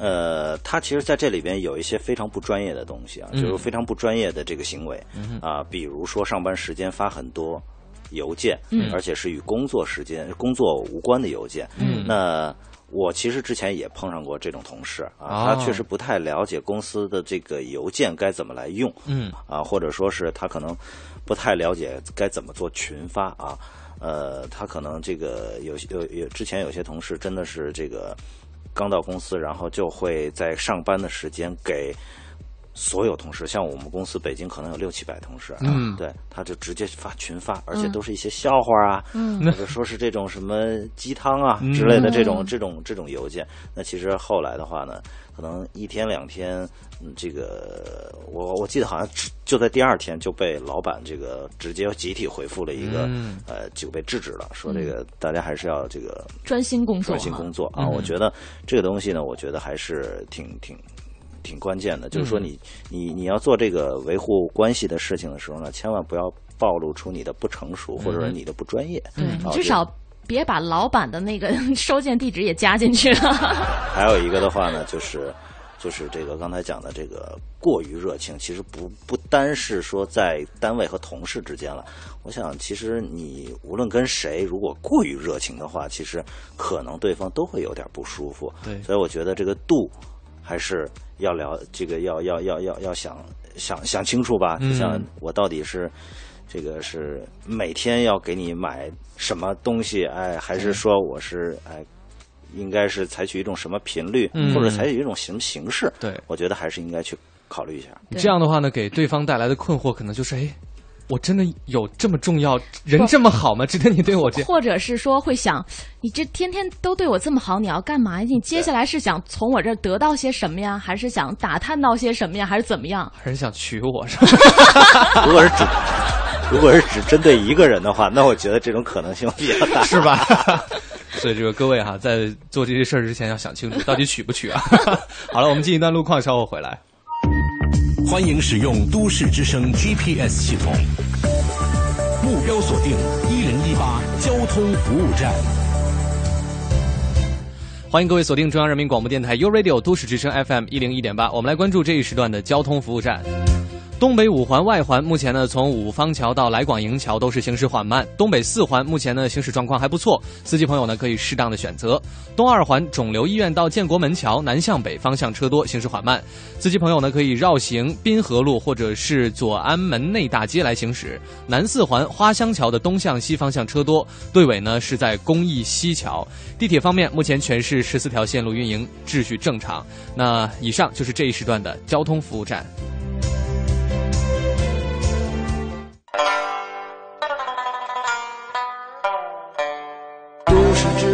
呃，他其实在这里边有一些非常不专业的东西啊，嗯就是非常不专业的这个行为嗯啊，比如说上班时间发很多邮件，嗯而且是与工作时间、工作无关的邮件。嗯那我其实之前也碰上过这种同事啊，哦他确实不太了解公司的这个邮件该怎么来用。嗯啊，或者说是他可能不太了解该怎么做群发啊，呃，他可能这个有有有之前有些同事真的是这个刚到公司，然后就会在上班的时间给。所有同事，像我们公司北京可能有六七百同事啊，嗯对，他就直接发群发，而且嗯都是一些笑话啊，嗯或者 说是这种什么鸡汤啊嗯之类的这种嗯这种这种邮件。那其实后来的话呢，可能一天两天，嗯，这个我我记得好像就在第二天就被老板这个直接集体回复了一个，嗯呃，就被制止了，说这个大家还是要这个专心工作专心工作啊。嗯我觉得这个东西呢，我觉得还是挺挺。挺关键的，就是说嗯你、你你要做这个维护关系的事情的时候呢，千万不要暴露出你的不成熟或者说你的不专业。对啊你至少别把老板的那个 收件地址也加进去了。还有一个的话呢，就是就是这个刚才讲的这个过于热情，其实不不单是说在单位和同事之间了。我想，其实你无论跟谁，如果过于热情的话，其实可能对方都会有点不舒服。对所以我觉得这个度还是要聊，这个要要要要要想想想清楚吧。嗯就像我到底是。这个是每天要给你买什么东西？哎，还是说我是哎，应该是采取一种什么频率，嗯或者采取一种什么形式？对，我觉得还是应该去考虑一下。这样的话呢，给对方带来的困惑可能就是，哎，我真的有这么重要，人这么好吗？值得你对我这样？或者是说会想，你这天天都对我这么好，你要干嘛？你接下来是想从我这儿得到些什么呀？还是想打探到些什么呀？还是怎么样？还是想娶我是吧？如果是只如果是只针对一个人的话，那我觉得这种可能性比较大，是吧？所以这个各位哈、在做这些事儿之前要想清楚，到底娶不娶啊？好了，我们进一段路况，稍后回来。欢迎使用都市之声 GPS 系统，目标锁定一零一八交通服务站。欢迎各位锁定中央人民广播电台 u Radio 都市之声 FM 一零一点八，我们来关注这一时段的交通服务站。东北五环外环目前呢，从五方桥到来广营桥都是行驶缓慢。东北四环目前呢行驶状况还不错，司机朋友呢可以适当的选择。东二环肿瘤医院到建国门桥南向北方向车多，行驶缓慢，司机朋友呢可以绕行滨河路或者是左安门内大街来行驶。南四环花乡桥的东向西方向车多，队尾呢是在公益西桥。地铁方面，目前全市十四条线路运营秩序正常。那以上就是这一时段的交通服务站。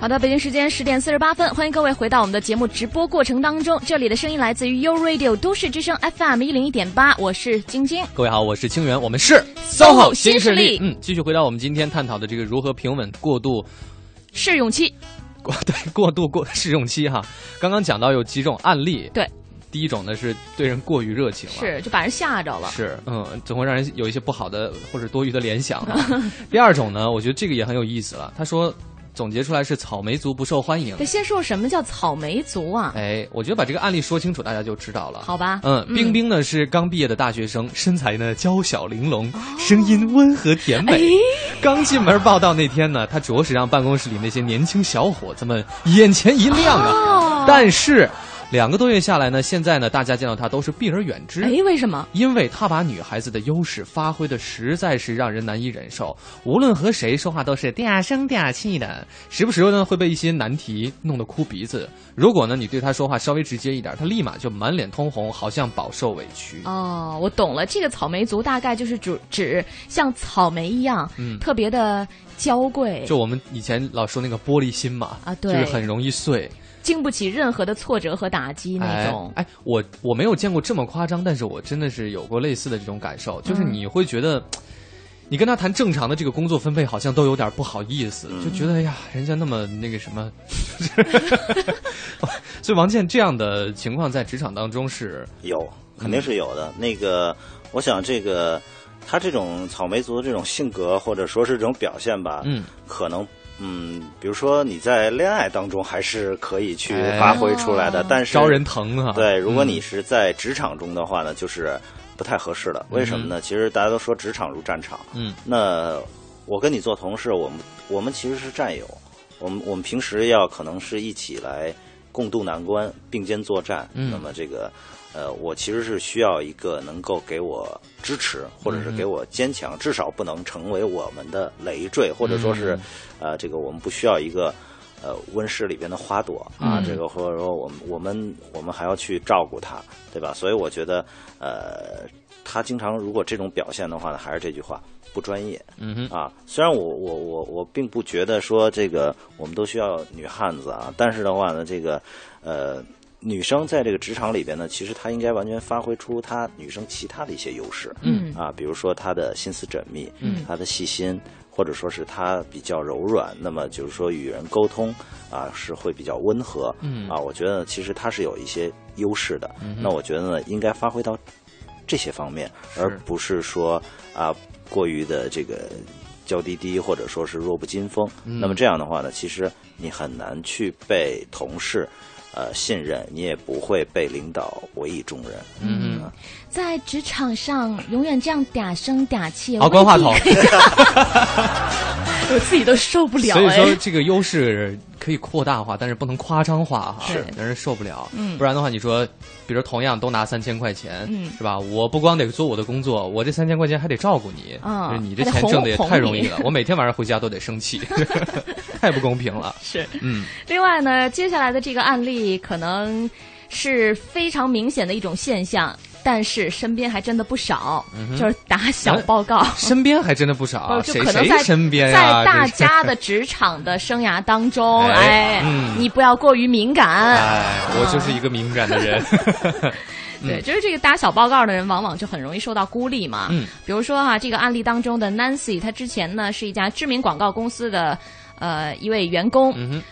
好的，北京时间十点四十八分，欢迎各位回到我们的节目直播过程当中。这里的声音来自于 U Radio 都市之声 FM 一零一点八，我是晶晶。各位好，我是清源，我们是 SOHO 新新势力嗯，继续回到我们今天探讨的这个如何平稳过渡试用期，过 对过渡过试用期哈。刚刚讲到有几种案例，对，第一种呢是对人过于热情了，是就把人吓着了。是，嗯，总会让人有一些不好的或者多余的联想啊。第二种呢，我觉得这个也很有意思了。他说，总结出来是草莓族不受欢迎得。先说什么叫草莓族啊？哎，我觉得把这个案例说清楚，大家就知道了。好吧，嗯，冰冰呢是刚毕业的大学生，身材呢娇小玲珑，声音温和甜美。刚进门报道那天呢，她着实让办公室里那些年轻小伙子们眼前一亮啊。哦但是两个多月下来呢，现在呢，大家见到他都是避而远之。哎，为什么？因为他把女孩子的优势发挥的实在是让人难以忍受，无论和谁说话都是嗲声嗲气的，时不时呢会被一些难题弄得哭鼻子。如果呢你对他说话稍微直接一点，他立马就满脸通红，好像饱受委屈。哦，我懂了，这个草莓族大概就是指指像草莓一样，嗯特别的娇贵，就我们以前老说那个玻璃心嘛，啊对就是很容易碎经不起任何的挫折和打击那种。哎。哎，我我没有见过这么夸张，但是我真的是有过类似的这种感受，就是嗯你会觉得。你跟他谈正常的这个工作分配，好像都有点不好意思，就觉得哎呀，人家那么那个什么，所以王健这样的情况在职场当中是有，肯定是有的。那个，我想这个他这种草莓族的这种性格，或者说是这种表现吧，嗯，可能。嗯，比如说你在恋爱当中还是可以去哎发挥出来的，但是招人疼啊。对，如果嗯你是在职场中的话呢，就是不太合适的。为什么呢？其实大家都说职场如战场，嗯，那我跟你做同事，我们我们其实是战友，我们我们平时要可能是一起来共度难关，并肩作战。嗯那么这个呃，我其实是需要一个能够给我支持，或者是给我坚强，至少不能成为我们的累赘，或者说是、呃，这个我们不需要一个。呃，温室里边的花朵啊，嗯这个或者说我们我们我们还要去照顾它，对吧？所以我觉得，呃，他经常如果这种表现的话呢，还是这句话，不专业。嗯哼啊，虽然我我我我并不觉得说这个我们都需要女汉子啊，但是的话呢，这个呃，女生在这个职场里边呢，其实她应该完全发挥出她女生其他的一些优势。嗯啊，比如说她的心思缜密，嗯她的细心。或者说是她比较柔软，那么就是说与人沟通啊是会比较温和，嗯啊，我觉得其实她是有一些优势的。嗯那我觉得呢，应该发挥到这些方面，而不是说啊过于的这个娇滴滴，或者说是弱不禁风。嗯那么这样的话呢，其实你很难去被同事呃信任，你也不会被领导委以重任。嗯啊在职场上永远这样嗲声嗲气，好关话筒我 自己都受不了所以说哎。这个优势可以扩大化，但是不能夸张化哈，是让人受不了。嗯不然的话，你说，比如同样都拿三千块钱，嗯是吧？我不光得做我的工作，我这三千块钱还得照顾你，嗯就是你这钱挣的也太容易了，我每天晚上回家都得生气，太不公平了。是，嗯，另外呢，接下来的这个案例可能是非常明显的一种现象，但是身边还真的不少，嗯就是打小报告。身边还真的不少 就谁谁可能在身边在？大家的职场的生涯当中，哎哎，嗯你不要过于敏感。哎，我就是一个敏感的人。对，就是这个打小报告的人，往往就很容易受到孤立嘛。嗯，比如说哈、这个案例当中的 Nancy，她之前呢是一家知名广告公司的呃一位员工。嗯哼。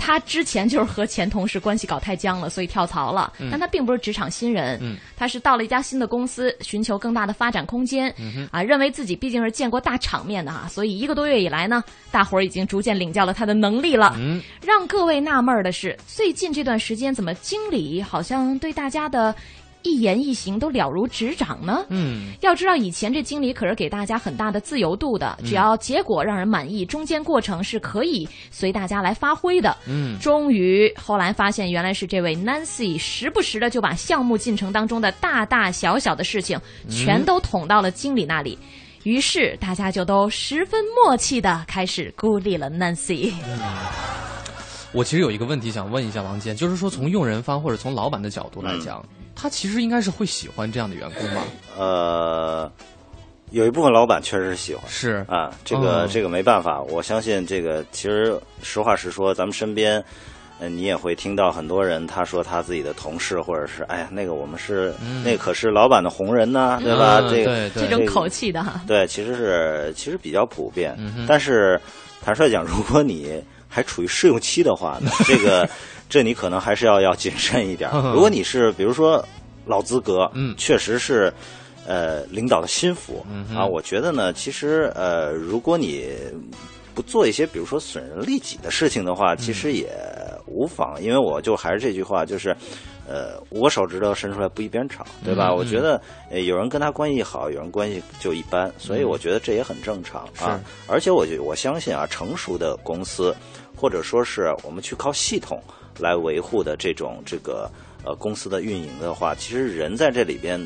她之前就是和前同事关系搞太僵了，所以跳槽了。嗯但他并不是职场新人，嗯她是到了一家新的公司，寻求更大的发展空间。嗯啊，认为自己毕竟是见过大场面的哈，所以一个多月以来呢，大伙儿已经逐渐领教了他的能力了。嗯，让各位纳闷儿的是，最近这段时间怎么经理好像对大家的一言一行都了如指掌呢？嗯，要知道，以前这经理可是给大家很大的自由度的，只要结果让人满意，中间过程是可以随大家来发挥的。嗯终于后来发现，原来是这位 Nancy 时不时的就把项目进程当中的大大小小的事情嗯全都捅到了经理那里。于是大家就都十分默契的开始孤立了 Nancy。我其实有一个问题想问一下王健，就是说从用人方或者从老板的角度来讲，他其实应该是会喜欢这样的员工吧？呃，有一部分老板确实是喜欢，是啊，这个、嗯这个没办法，我相信这个其实实话实说，咱们身边。呃，你也会听到很多人他说他自己的同事，或者是哎呀，那个我们是、嗯那可是老板的红人呐、对吧？嗯这个对对这种口气的哈。对，其实是其实比较普遍。嗯但是坦率讲，如果你还处于试用期的话呢，这个这你可能还是要要谨慎一点。如果你是比如说老资格，嗯确实是。呃，领导的心腹、嗯啊，我觉得呢，其实呃，如果你不做一些比如说损人利己的事情的话，其实也无妨。因为我就还是这句话，就是。呃，我手指头伸出来不一边长，对吧？嗯我觉得，呃，有人跟他关系好，有人关系就一般，所以嗯我觉得这也很正常啊。而且我觉我相信啊，成熟的公司，或者说是我们去靠系统来维护的这种这个呃公司的运营的话，其实人在这里边，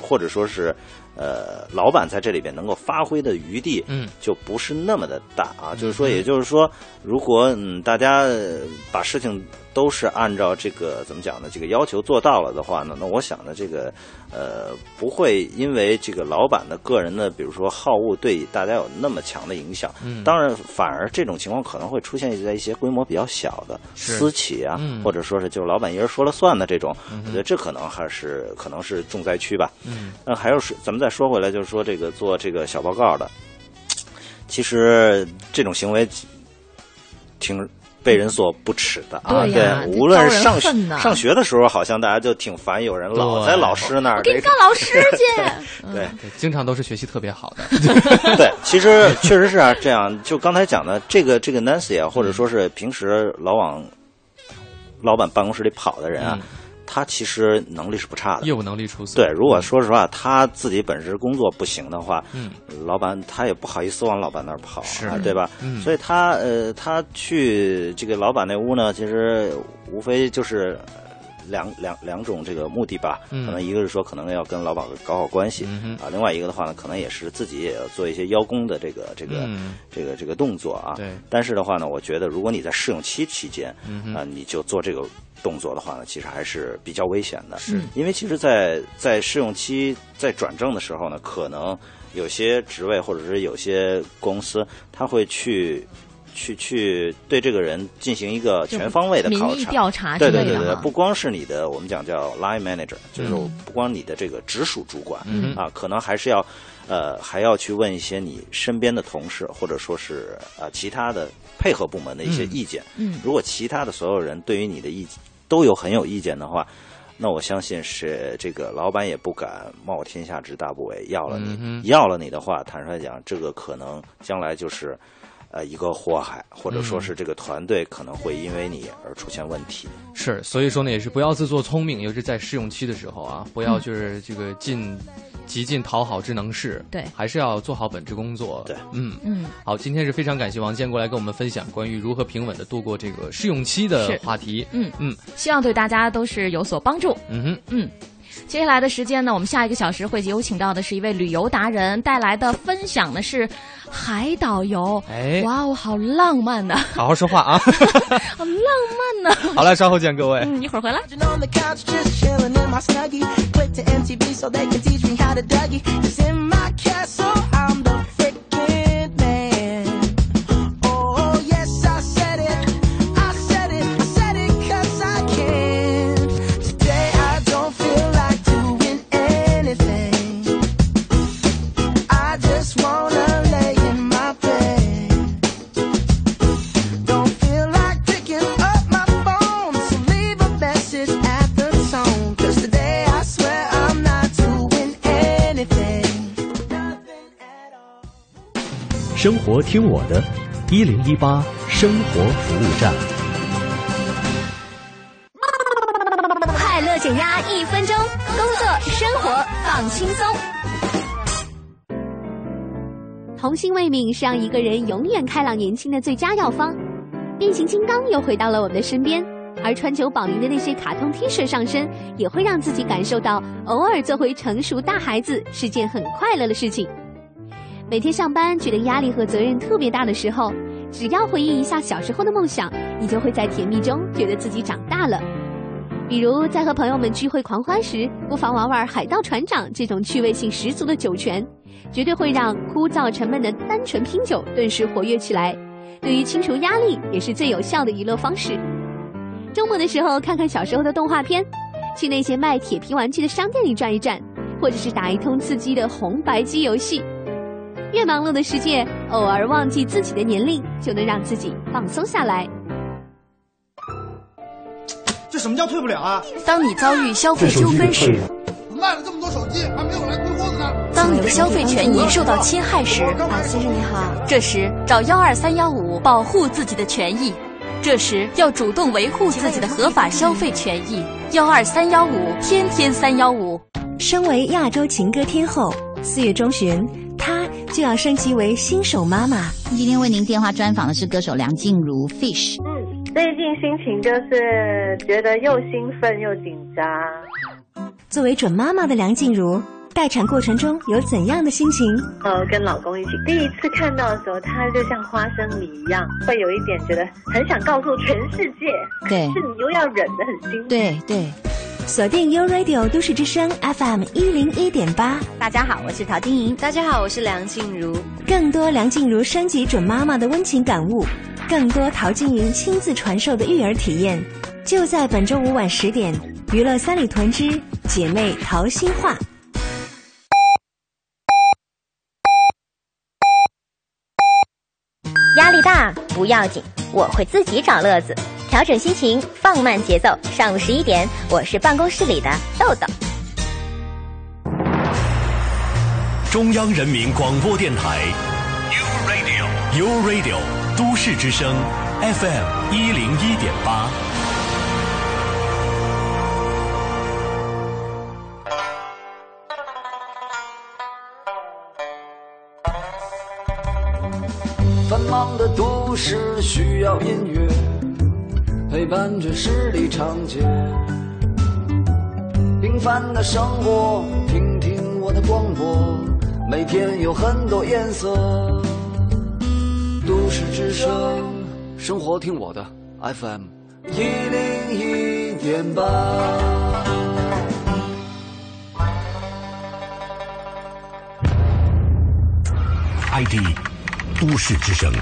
或者说是呃老板在这里边能够发挥的余地，嗯，就不是那么的大啊。就是说，也就是说，如果嗯大家呃把事情都是按照这个怎么讲呢？这个要求做到了的话呢，那我想呢，这个呃不会因为这个老板的个人的，比如说好恶对大家有那么强的影响。嗯当然，反而这种情况可能会出现在一些规模比较小的私企啊，嗯或者说是就是老板一人说了算的这种，嗯我觉得这可能还是可能是重灾区吧。嗯那还有是，咱们再说回来，就是说这个做这个小报告的，其实这种行为挺被人所不耻的啊。对无论是上上学的时候，好像大家就挺烦，有人老在老师那儿我给告老师 去。对。对，经常都是学习特别好的。对，其实确实是啊，这样就刚才讲的这个这个 Nancy 啊，或者说是平时老往老板办公室里跑的人啊，他其实能力是不差的，嗯业务能力出色。对，如果说实话，他自己本身工作不行的话，嗯，老板他也不好意思往老板那儿跑，是啊，对吧？嗯所以他呃，他去这个老板那屋呢，其实无非就是。呃两两两种这个目的吧，嗯可能一个是说可能要跟老板搞好关系、嗯啊，另外一个的话呢，可能也是自己也要做一些邀功的这个这个、嗯这个这个动作啊。对但是的话呢，我觉得如果你在试用期期间，啊、你就做这个动作的话呢，其实还是比较危险的。是因为其实在，在试用期在转正的时候呢，可能有些职位或者是有些公司，他会去。去去对这个人进行一个全方位的考察、民意调查对对对不光是你的我们讲叫 line manager，就是嗯不光你的这个直属主管、嗯。啊，可能还是要呃还要去问一些你身边的同事或者说是呃其他的配合部门的一些嗯。意见。嗯。如果其他的所有人对于你的意见都有很有意见的话，那我相信是这个老板也不敢冒天下之大不韪要了你，嗯要了你的话，坦率讲，这个可能将来就是。呃，一个祸害，或者说是这个团队可能会因为你而出现问题。是，所以说呢，也是不要自作聪明，尤其是在试用期的时候啊，不要就是这个尽极尽讨好之能事，对还是要做好本职工作。对，嗯嗯，好，今天是非常感谢王健过来跟我们分享关于如何平稳的度过这个试用期的话题。嗯嗯希望对大家都是有所帮助。嗯哼，嗯。接下来的时间呢，我们下一个小时会有请到的是一位旅游达人带来的分享呢是海岛游。哎哇哦，好浪漫呐、好好说话啊。好浪漫呐、好了，稍后见各位。嗯，一会儿回来。生活听我的，一零一八生活服务站。快乐减压一分钟，工作生活放轻松。童心未泯是让一个人永远开朗年轻的最佳药方。变形金刚又回到了我们的身边，而川久保玲的那些卡通 T 恤上身，也会让自己感受到偶尔做回成熟大孩子是件很快乐的事情。每天上班觉得压力和责任特别大的时候，只要回忆一下小时候的梦想，你就会在甜蜜中觉得自己长大了。比如在和朋友们聚会狂欢时，不妨玩玩海盗船长这种趣味性十足的酒泉，绝对会让枯燥沉闷的单纯拼酒顿时活跃起来。对于清除压力，也是最有效的娱乐方式。周末的时候，看看小时候的动画片，去那些卖铁皮玩具的商店里转一转，或者是打一通刺激的红白机游戏。越忙碌的世界，偶尔忘记自己的年龄，就能让自己放松下来。这什么叫退不了啊？当你遭遇消费纠纷时，卖了这么多手机，还没有来退货的呢。当当你的消费权益受到侵害时，啊，先生你好，这时找幺二三幺五保护自己的权益。这时要主动维护自己的合法消费权益。幺二三幺五，天天三幺五。身为亚洲情歌天后，四月中旬，她就要升级为新手妈妈。今天为您电话专访的是歌手梁静茹 Fish。嗯，最近心情就是觉得又兴奋又紧张。作为准妈妈的梁静茹，待产过程中有怎样的心情？呃，跟老公一起，第一次看到的时候，他就像花生米一样，会有一点觉得很想告诉全世界，对，是你又要忍得很辛苦。对对。锁定 U Radio 都市之声 FM 一零一点八。大家好，我是陶晶莹。大家好，我是梁静茹。更多梁静茹升级准妈妈的温情感悟，更多陶晶莹亲自传授的育儿体验，就在本周五晚十点，娱乐三里屯之姐妹淘心话。压力大不要紧，我会自己找乐子。调整心情，放慢节奏。上午十一点，我是办公室里的豆豆。中央人民广播电台，U Radio，U Radio，都市之声，FM 一零一点八。繁忙的都市需要音乐。陪伴着十里长街，平凡的生活，听听我的广播，每天有很多颜色。都市之声，生活听我的 FM 一零一点八。ID 都市之声，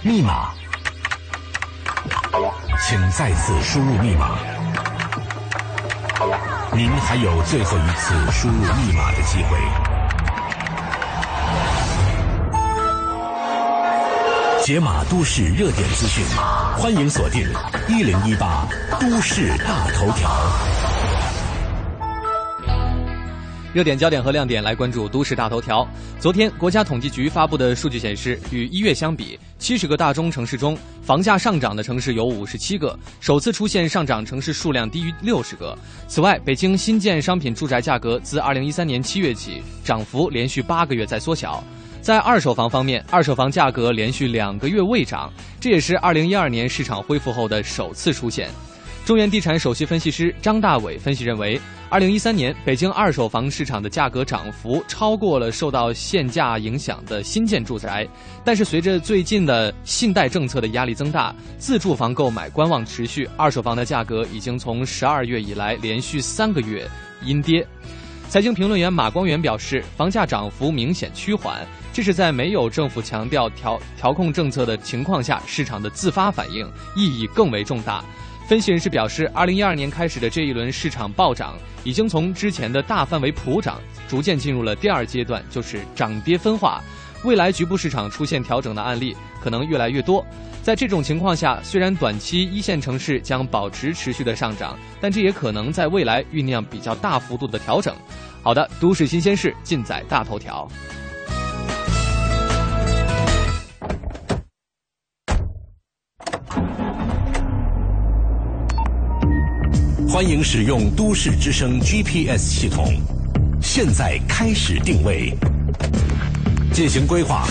密码。请再次输入密码。您还有最后一次输入密码的机会。解码都市热点资讯，欢迎锁定一零一八都市大头条。热点焦点和亮点来关注都市大头条。昨天，国家统计局发布的数据显示，与一月相比，七十个大中城市中，房价上涨的城市有五十七个，首次出现上涨城市数量低于六十个。此外，北京新建商品住宅价格自二零一三年七月起，涨幅连续八个月在缩小。在二手房方面，二手房价格连续两个月未涨，这也是二零一二年市场恢复后的首次出现。中原地产首席分析师张大伟分析认为，二零一三年北京二手房市场的价格涨幅超过了受到限价影响的新建住宅，但是随着最近的信贷政策的压力增大，自住房购买观望持续，二手房的价格已经从十二月以来连续三个月阴跌。财经评论员马光远表示，房价涨幅明显趋缓，这是在没有政府强调调调控政策的情况下，市场的自发反应，意义更为重大。分析人士表示，二零一二年开始的这一轮市场暴涨，已经从之前的大范围普涨，逐渐进入了第二阶段，就是涨跌分化。未来局部市场出现调整的案例可能越来越多。在这种情况下，虽然短期一线城市将保持持续的上涨，但这也可能在未来酝酿比较大幅度的调整。好的，都市新鲜事尽在大头条。欢迎使用都市之声 GPS 系统，现在开始定位，进行规划，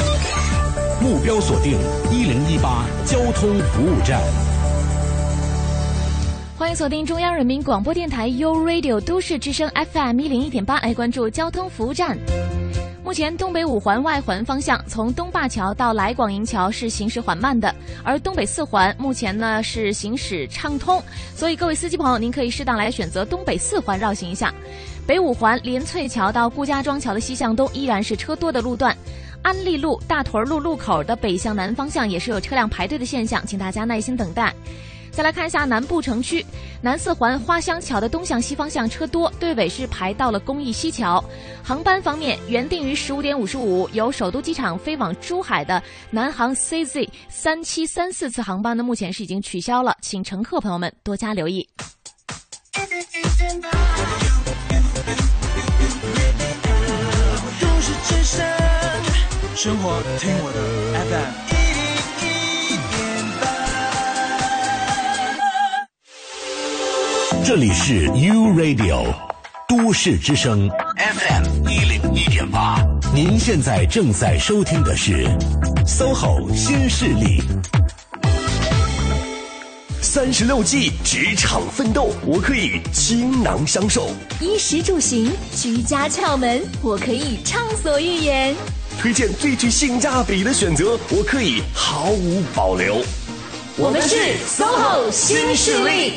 目标锁定一零一八交通服务站。欢迎锁定中央人民广播电台 U Radio 都市之声 FM 一零一点八，来关注交通服务站。目前东北五环外环方向从东灞桥到来广营桥是行驶缓慢的，而东北四环目前呢是行驶畅通，所以各位司机朋友，您可以适当来选择东北四环绕行一下。北五环连翠桥到顾家庄桥的西向东依然是车多的路段，安利路大屯路路口的北向南方向也是有车辆排队的现象，请大家耐心等待。再来看一下南部城区南四环花乡桥的东向西方向车多队尾是排到了公益西桥。航班方面原定于十五点五十五由首都机场飞往珠海的南航 cz 三七三四次航班呢目前是已经取消了请乘客朋友们多加留意。生活听我的 fm 这里是 U Radio 都市之声 FM 一零一点八，您现在正在收听的是 SOHO 新势力。三十六计，职场奋斗，我可以倾囊相授；衣食住行，居家窍门，我可以畅所欲言；推荐最具性价比的选择，我可以毫无保留。我们是 SOHO 新势力。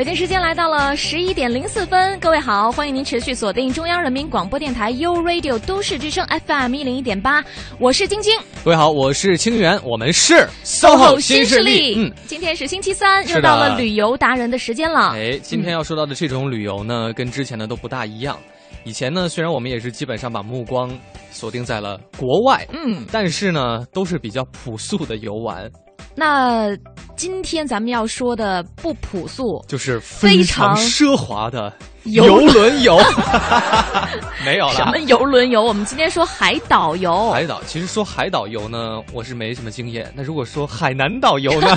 北京时间来到了十一点零四分，各位好，欢迎您持续锁定中央人民广播电台 U Radio 都市之声 FM 一零一点八，我是晶晶。各位好，我是清源，我们是 SOHO 新势力。嗯，今天是星期三，又到了旅游达人的时间了。哎，今天要说到的这种旅游呢，跟之前的都不大一样。以前呢，虽然我们也是基本上把目光锁定在了国外，嗯，但是呢，都是比较朴素的游玩，那今天咱们要说的不朴素，就是非常奢华的游游轮游。没有了，什么游轮游？我们今天说海岛游。海岛，其实说海岛游呢，我是没什么经验。那如果说海南岛游呢？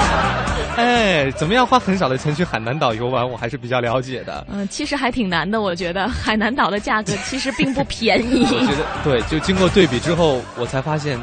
哎，怎么样花很少的钱去海南岛游玩，我还是比较了解的。嗯，其实还挺难的，我觉得海南岛的价格其实并不便宜。我觉得对，就经过对比之后，我才发现，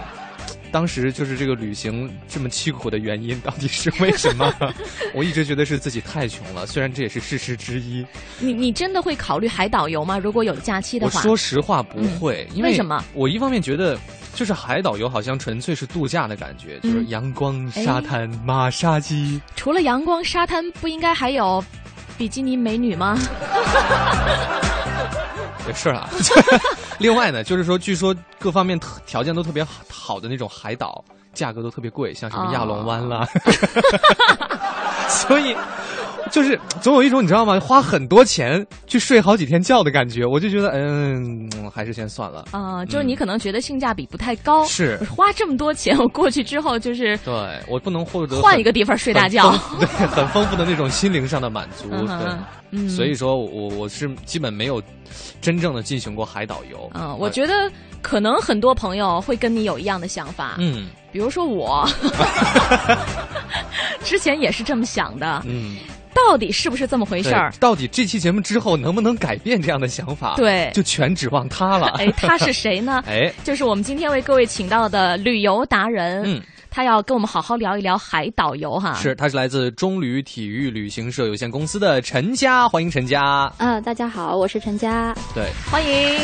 当时就是这个旅行这么凄苦的原因到底是为什么？我一直觉得是自己太穷了，虽然这也是事实之一。你你真的会考虑海岛游吗？如果有假期的我话，说实话不会，因为为什么？我一方面觉得。就是海岛游好像纯粹是度假的感觉，就是阳光、哎沙滩、马杀鸡。除了阳光沙滩，不应该还有比基尼美女吗？也是啦。另外呢，就是说，据说各方面特条件都特别好好的那种海岛，价格都特别贵，像什么亚龙湾啦。所以，就是总有一种你知道吗？花很多钱去睡好几天觉的感觉，我就觉得，嗯，还是先算了。啊、就是你可能觉得性价比不太高，是花这么多钱，我过去之后就是对我不能获得换一个地方睡大觉，对，很丰富的那种心灵上的满足。嗯对，嗯所以说我我是基本没有真正的进行过海岛游。嗯，我觉得可能很多朋友会跟你有一样的想法，嗯，比如说我，之前也是这么想的，嗯，到底是不是这么回事儿？到底这期节目之后能不能改变这样的想法？对就全指望他了。哎，他是谁呢？哎，就是我们今天为各位请到的旅游达人，嗯，他要跟我们好好聊一聊海岛游哈。是，他是来自中旅体育旅行社有限公司的陈佳，欢迎陈佳。嗯，大家好，我是陈佳。对，欢迎。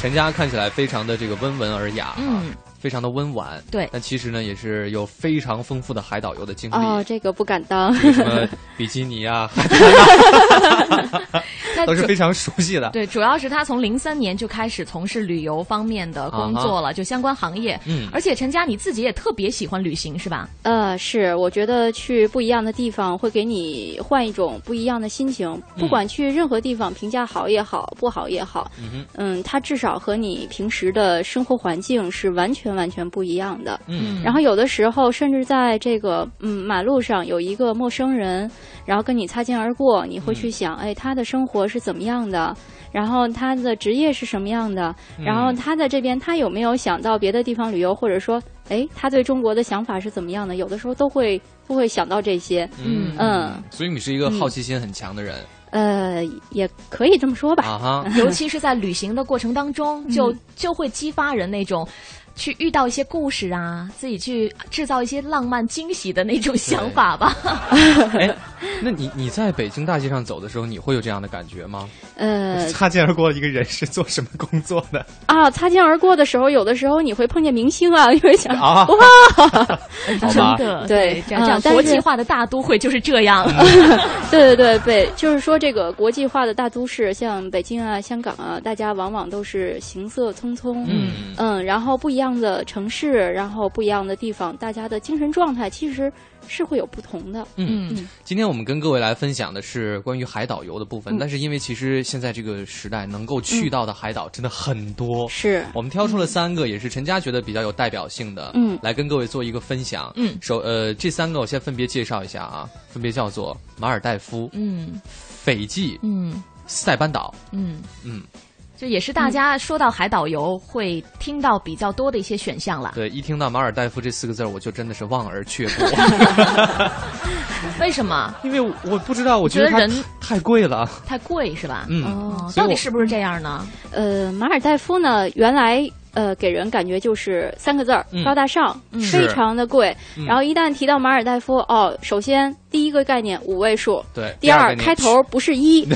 陈佳看起来非常的这个温文尔雅，嗯，非常的温婉。对但其实呢，也是有非常丰富的海岛游的经历。哦，这个不敢当。什么 比基尼啊、海滩啊，都是非常熟悉的。对，主要是他从零三年就开始从事旅游方面的工作了，就相关行业。嗯而且陈佳你自己也特别喜欢旅行，是吧？呃，是，我觉得去不一样的地方会给你换一种不一样的心情。不管去任何地方，评价好也好，不好也好，嗯嗯，它至少和你平时的生活环境是完全完全不一样的。嗯然后有的时候，甚至在这个嗯马路上有一个陌生人，然后跟你擦肩而过，你会去想，哎，他的生活是怎么样的？然后他的职业是什么样的？然后他在这边，他有没有想到别的地方旅游，或者说，哎，他对中国的想法是怎么样的？有的时候都会都会想到这些。嗯嗯，所以你是一个好奇心很强的人。呃，也可以这么说吧。啊哈 尤其是在旅行的过程当中，就就会激发人那种。去遇到一些故事啊，自己去制造一些浪漫惊喜的那种想法吧。哎，那你你在北京大街上走的时候，你会有这样的感觉吗？呃，擦肩而过的一个人是做什么工作的？啊，擦肩而过的时候，有的时候你会碰见明星啊，你会想啊哇，真的，对这样国际化的大都会就是这样。对对对对，就是说这个国际化的大都市，像北京啊、香港啊，大家往往都是行色匆匆，嗯嗯，然后不一样的城市，然后不一样的地方，大家的精神状态其实是会有不同的。嗯，今天我们跟各位来分享的是关于海岛游的部分，嗯。但是因为其实现在这个时代能够去到的海岛真的很多，是。我们挑出了三个，也是陈佳觉得比较有代表性的，嗯。来跟各位做一个分享。嗯。首呃这三个我先分别介绍一下啊，分别叫做马尔代夫、嗯。斐济、嗯。塞班岛。嗯，嗯，这也是大家说到海岛游会听到比较多的一些选项了。对，一听到马尔代夫这四个字儿，我就真的是望而却步。为什么？因为我不知道，我它觉得人太贵了。太贵是吧？嗯到底是不是这样呢？呃，马尔代夫呢，原来呃给人感觉就是三个字儿、嗯高大上，嗯非常的贵。嗯然后一旦提到马尔代夫，哦，首先第一个概念五位数，对第二开头不是一。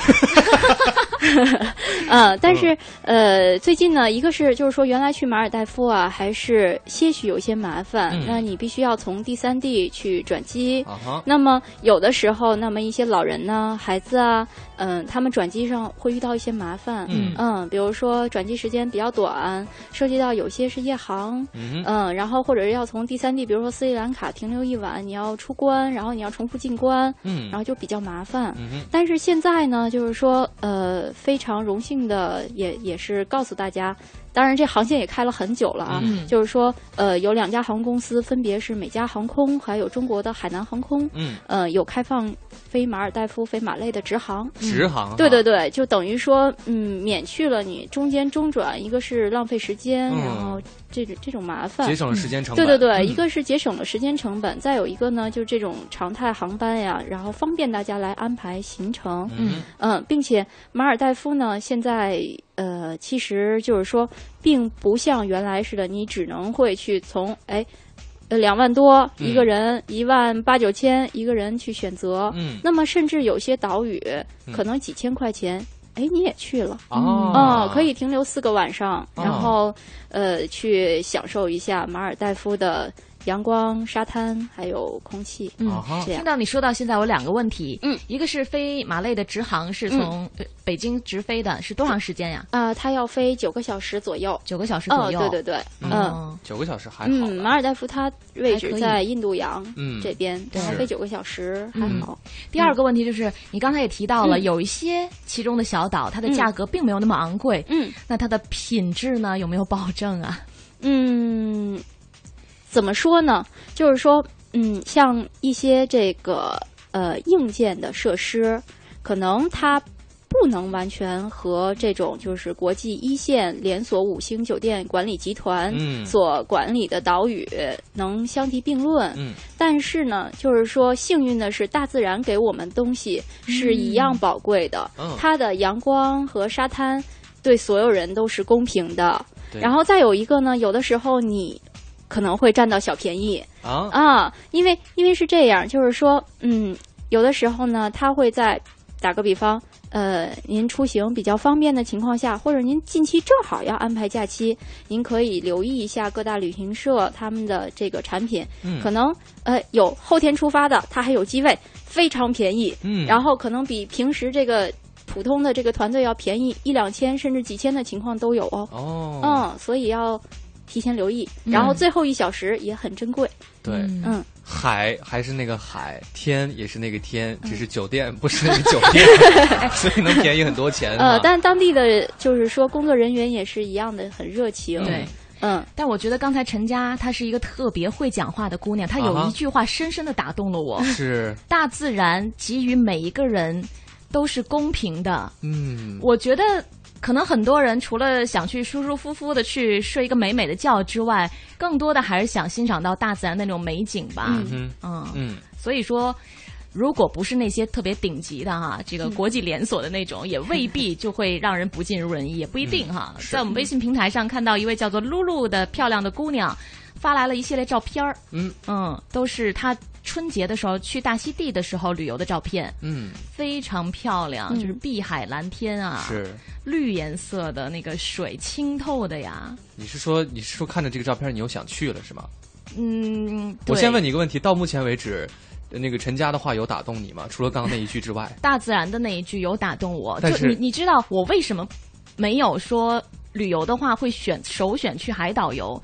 嗯，但是呃，最近呢，一个是就是说，原来去马尔代夫啊，还是些许有些麻烦，嗯。那你必须要从第三地去转机。啊哈。那么有的时候，那么一些老人呢、孩子啊，嗯，他们转机上会遇到一些麻烦，嗯。比如说转机时间比较短，涉及到有些是夜航，嗯。然后或者是要从第三地，比如说斯里兰卡停留一晚，你要出关，然后你要重复进关，嗯然后就比较麻烦。嗯但是现在呢，就是说，呃，非常荣幸的，也也是告诉大家，当然这航线也开了很久了啊，嗯。就是说，呃，有两家航空公司，分别是美加航空还有中国的海南航空，嗯。呃，有开放飞马尔代夫、飞马累的直航。直航啊。对对对，就等于说，嗯，免去了你中间中转，一个是浪费时间，嗯。然后这种这种麻烦，节省了时间成本。对对对，嗯。一个是节省了时间成本，再有一个呢，就是这种常态航班呀，然后方便大家来安排行程。嗯。嗯，并且马尔代夫呢，现在呃，其实就是说，并不像原来似的，你只能会去从哎。呃，两万多嗯一个人，一万八九千一个人去选择。嗯那么甚至有些岛屿嗯可能几千块钱，哎，你也去了哦啊可以停留四个晚上，哦然后呃，去享受一下马尔代夫的阳光、沙滩还有空气。嗯啊听到你说到现在，我有两个问题，嗯，一个是飞马累的直航是从呃北京直飞的，是多长时间呀？啊、它要飞九个小时左右，九个小时左右。哦、对对对，嗯。嗯，九个小时还好。嗯，马尔代夫它位置在印度洋嗯。这边，对。飞九个小时还嗯。好。第二个问题就是，你刚才也提到了，嗯。有一些其中的小岛，它的价格并没有那么昂贵，嗯，那它的品质呢有没有保证啊？嗯，怎么说呢？就是说，嗯，像一些这个呃硬件的设施，可能它不能完全和这种就是国际一线连锁五星酒店管理集团嗯所管理的岛屿能相提并论。嗯但是呢，就是说幸运的是，大自然给我们东西是一样宝贵的，嗯它的阳光和沙滩对所有人都是公平的。对然后再有一个呢，有的时候你可能会占到小便宜。啊？啊，因为因为是这样，就是说，嗯，有的时候呢，他会在打个比方，呃，您出行比较方便的情况下，或者您近期正好要安排假期，您可以留意一下各大旅行社他们的这个产品，嗯。可能呃有后天出发的，它还有机位，非常便宜，嗯。然后可能比平时这个。普通的这个团队要便宜一两千甚至几千的情况都有哦。哦，嗯，所以要提前留意。嗯然后最后一小时也很珍贵。对，嗯，海还是那个海，天也是那个天，只是酒店不是那个酒店，所以能便宜很多钱。呃，啊但当地的就是说工作人员也是一样的，很热情。对，嗯，但我觉得刚才陈佳她是一个特别会讲话的姑娘，她有一句话深深的打动了我：是，大自然给予每一个人都是公平的。嗯，我觉得可能很多人除了想去舒舒服服的去睡一个美美的觉之外，更多的还是想欣赏到大自然的那种美景吧。嗯哼嗯嗯，所以说。如果不是那些特别顶级的哈，这个嗯国际连锁的那种，也未必就会让人不尽如人意，也不一定哈。嗯在我们微信平台上看到一位叫做露露的漂亮的姑娘，发来了一系列照片儿，嗯嗯，都是她春节的时候去大溪地的时候旅游的照片，嗯，非常漂亮，嗯就是碧海蓝天啊，是。绿颜色的那个水，清透的呀。你是说你是说看着这个照片你又想去了是吗？嗯，我先问你一个问题，到目前为止，呃那个陈佳的话有打动你吗？除了刚刚那一句之外，大自然的那一句有打动我。但就是你你知道我为什么没有说旅游的话会选首选去海岛游？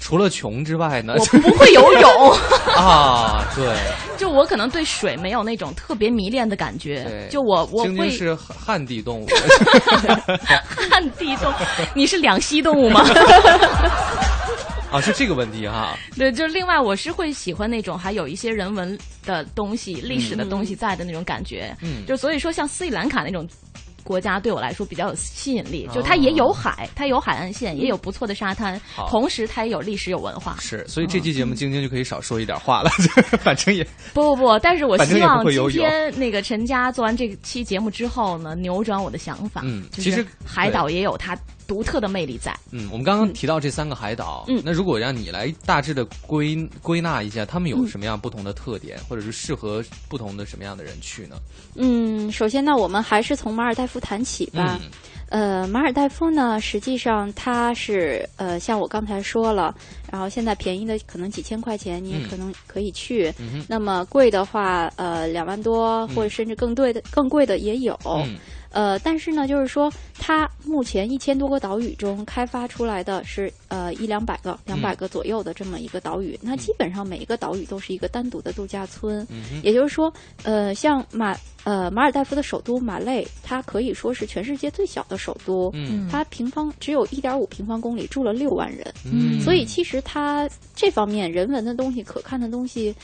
除了穷之外呢？我 不会游泳啊，对，就我可能对水没有那种特别迷恋的感觉对。就我我会是旱地动物，旱地动物，你是两栖动物吗？啊，是这个问题哈。对，就是另外我是会喜欢那种还有一些人文的东西、历史的东西在的那种感觉。嗯就所以说像斯里兰卡那种国家对我来说比较有吸引力，就它也有海，它有海岸线，也有不错的沙滩，同时它也有历史有文化。是，所以这期节目晶晶就可以少说一点话了，反正也不不不，但是我希望今天那个陈佳做完这期节目之后呢，扭转我的想法。嗯其实海岛也有它独特的魅力在。嗯，我们刚刚提到这三个海岛，嗯那如果让你来大致的归归纳一下，他们有嗯什么样不同的特点，或者是适合不同的什么样的人去呢？嗯，首先呢，我们还是从马尔代夫谈起吧。嗯呃，马尔代夫呢，实际上它是呃，像我刚才说了，然后现在便宜的可能几千块钱，你也嗯可能可以去。嗯那么贵的话，呃，两万多或者甚至更对的、更贵的也有。嗯呃，但是呢，就是说，它目前一千多个岛屿中开发出来的是呃一两百个、两百个左右的这么一个岛屿。那基本上每一个岛屿都是一个单独的度假村。嗯也就是说，呃，像马呃马尔代夫的首都马累，它可以说是全世界最小的首都。嗯它平方只有一点五平方公里，住了六万人。嗯所以其实它这方面人文的东西、可看的东西，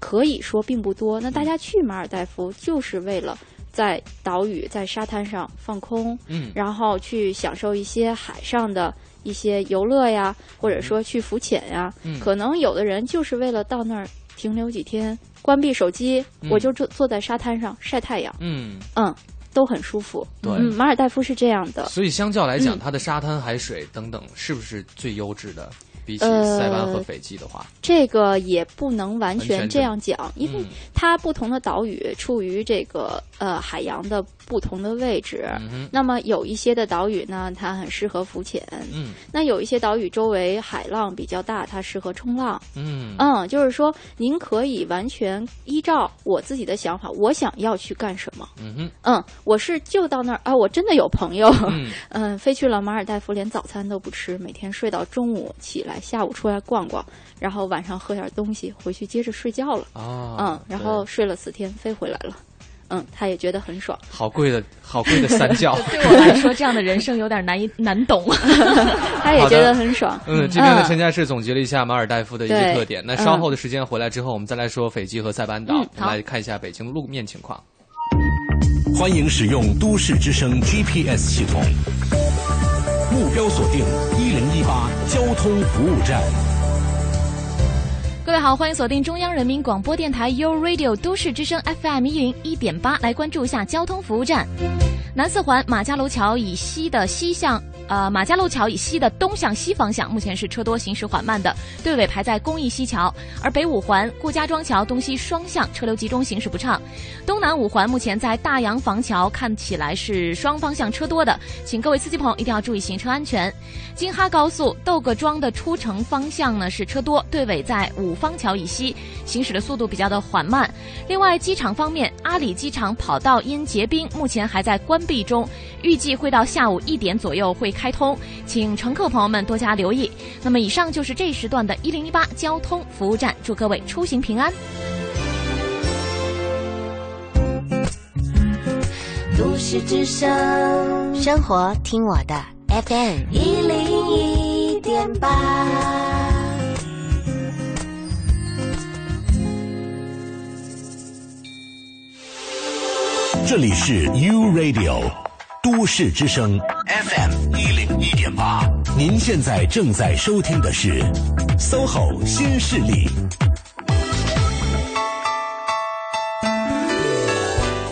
可以说并不多。那大家去马尔代夫就是为了。在岛屿、在沙滩上放空，嗯然后去享受一些海上的一些游乐呀，或者说去浮潜呀。嗯可能有的人就是为了到那儿停留几天，关闭手机，嗯我就坐坐在沙滩上晒太阳，嗯，嗯，都很舒服。对嗯，马尔代夫是这样的。所以相较来讲，嗯它的沙滩、海水等等，是不是最优质的？比起呃塞班和斐济的话，这个也不能完完全全这样讲，因为嗯它不同的岛屿处于这个呃海洋的不同的位置。嗯那么有一些的岛屿呢，它很适合浮潜；嗯那有一些岛屿周围海浪比较大，它适合冲浪。嗯嗯，就是说您可以完全依照我自己的想法，我想要去干什么。嗯哼，嗯，我是就到那儿啊，我真的有朋友，嗯 嗯，飞去了马尔代夫，连早餐都不吃，每天睡到中午起来，下午出来逛逛，然后晚上喝点东西，回去接着睡觉了。啊嗯，然后睡了四天，飞回来了。嗯，他也觉得很爽。好贵的好贵的三觉，对我来说，这样的人生有点难以难懂。他也觉得很爽。嗯，这边的陈家士总结了一下马尔代夫的一些特点。那嗯稍后的时间回来之后，我们再来说斐济和塞班岛，嗯我们来看一下北京路面情况。欢迎使用都市之声 GPS 系统，目标锁定一零一八交通服务站。各位好，欢迎锁定中央人民广播电台 u Radio 都市之声 FM 一零一点八，来关注一下交通服务站。南四环马家楼桥以西的西向，呃，马家楼桥以西的东向西方向，目前是车多行驶缓慢的，队尾排在公益西桥；而北五环顾家庄桥东西双向车流集中，行驶不畅。东南五环目前在大洋房桥看起来是双方向车多的，请各位司机朋友一定要注意行车安全。京哈高速窦各庄的出城方向呢是车多，队尾在五方桥以西，行驶的速度比较的缓慢。另外，机场方面，阿里机场跑道因结冰，目前还在关闭中，预计会到下午一点左右会开通，请乘客朋友们多加留意。那么，以上就是这一时段的一零一八交通服务站，祝各位出行平安。都市之声，生活听我的 FM 一零一点八。这里是 U Radio 都市之声 FM 一零一点八，您现在正在收听的是 SOHO 新势力。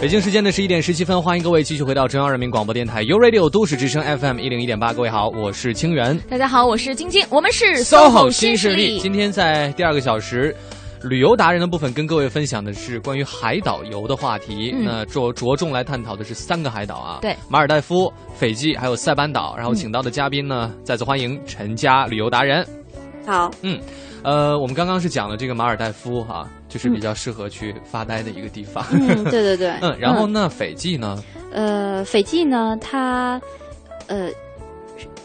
北京时间的十一点十七分，欢迎各位继续回到中央人民广播电台 u Radio 都市之声 FM 一零一点八。各位好，我是清源。大家好，我是晶晶，我们是 SOHO 新新势力。今天在第二个小时，旅游达人的部分，跟各位分享的是关于海岛游的话题。嗯那着着重来探讨的是三个海岛啊，对马尔代夫、斐济还有塞班岛。然后请到的嘉宾呢，再次欢迎陈家旅游达人。好，嗯，呃，我们刚刚是讲了这个马尔代夫哈、就是比较适合去发呆的一个地方。嗯，对对对。嗯，然后呢，斐济呢？呃，斐济呢，它呃，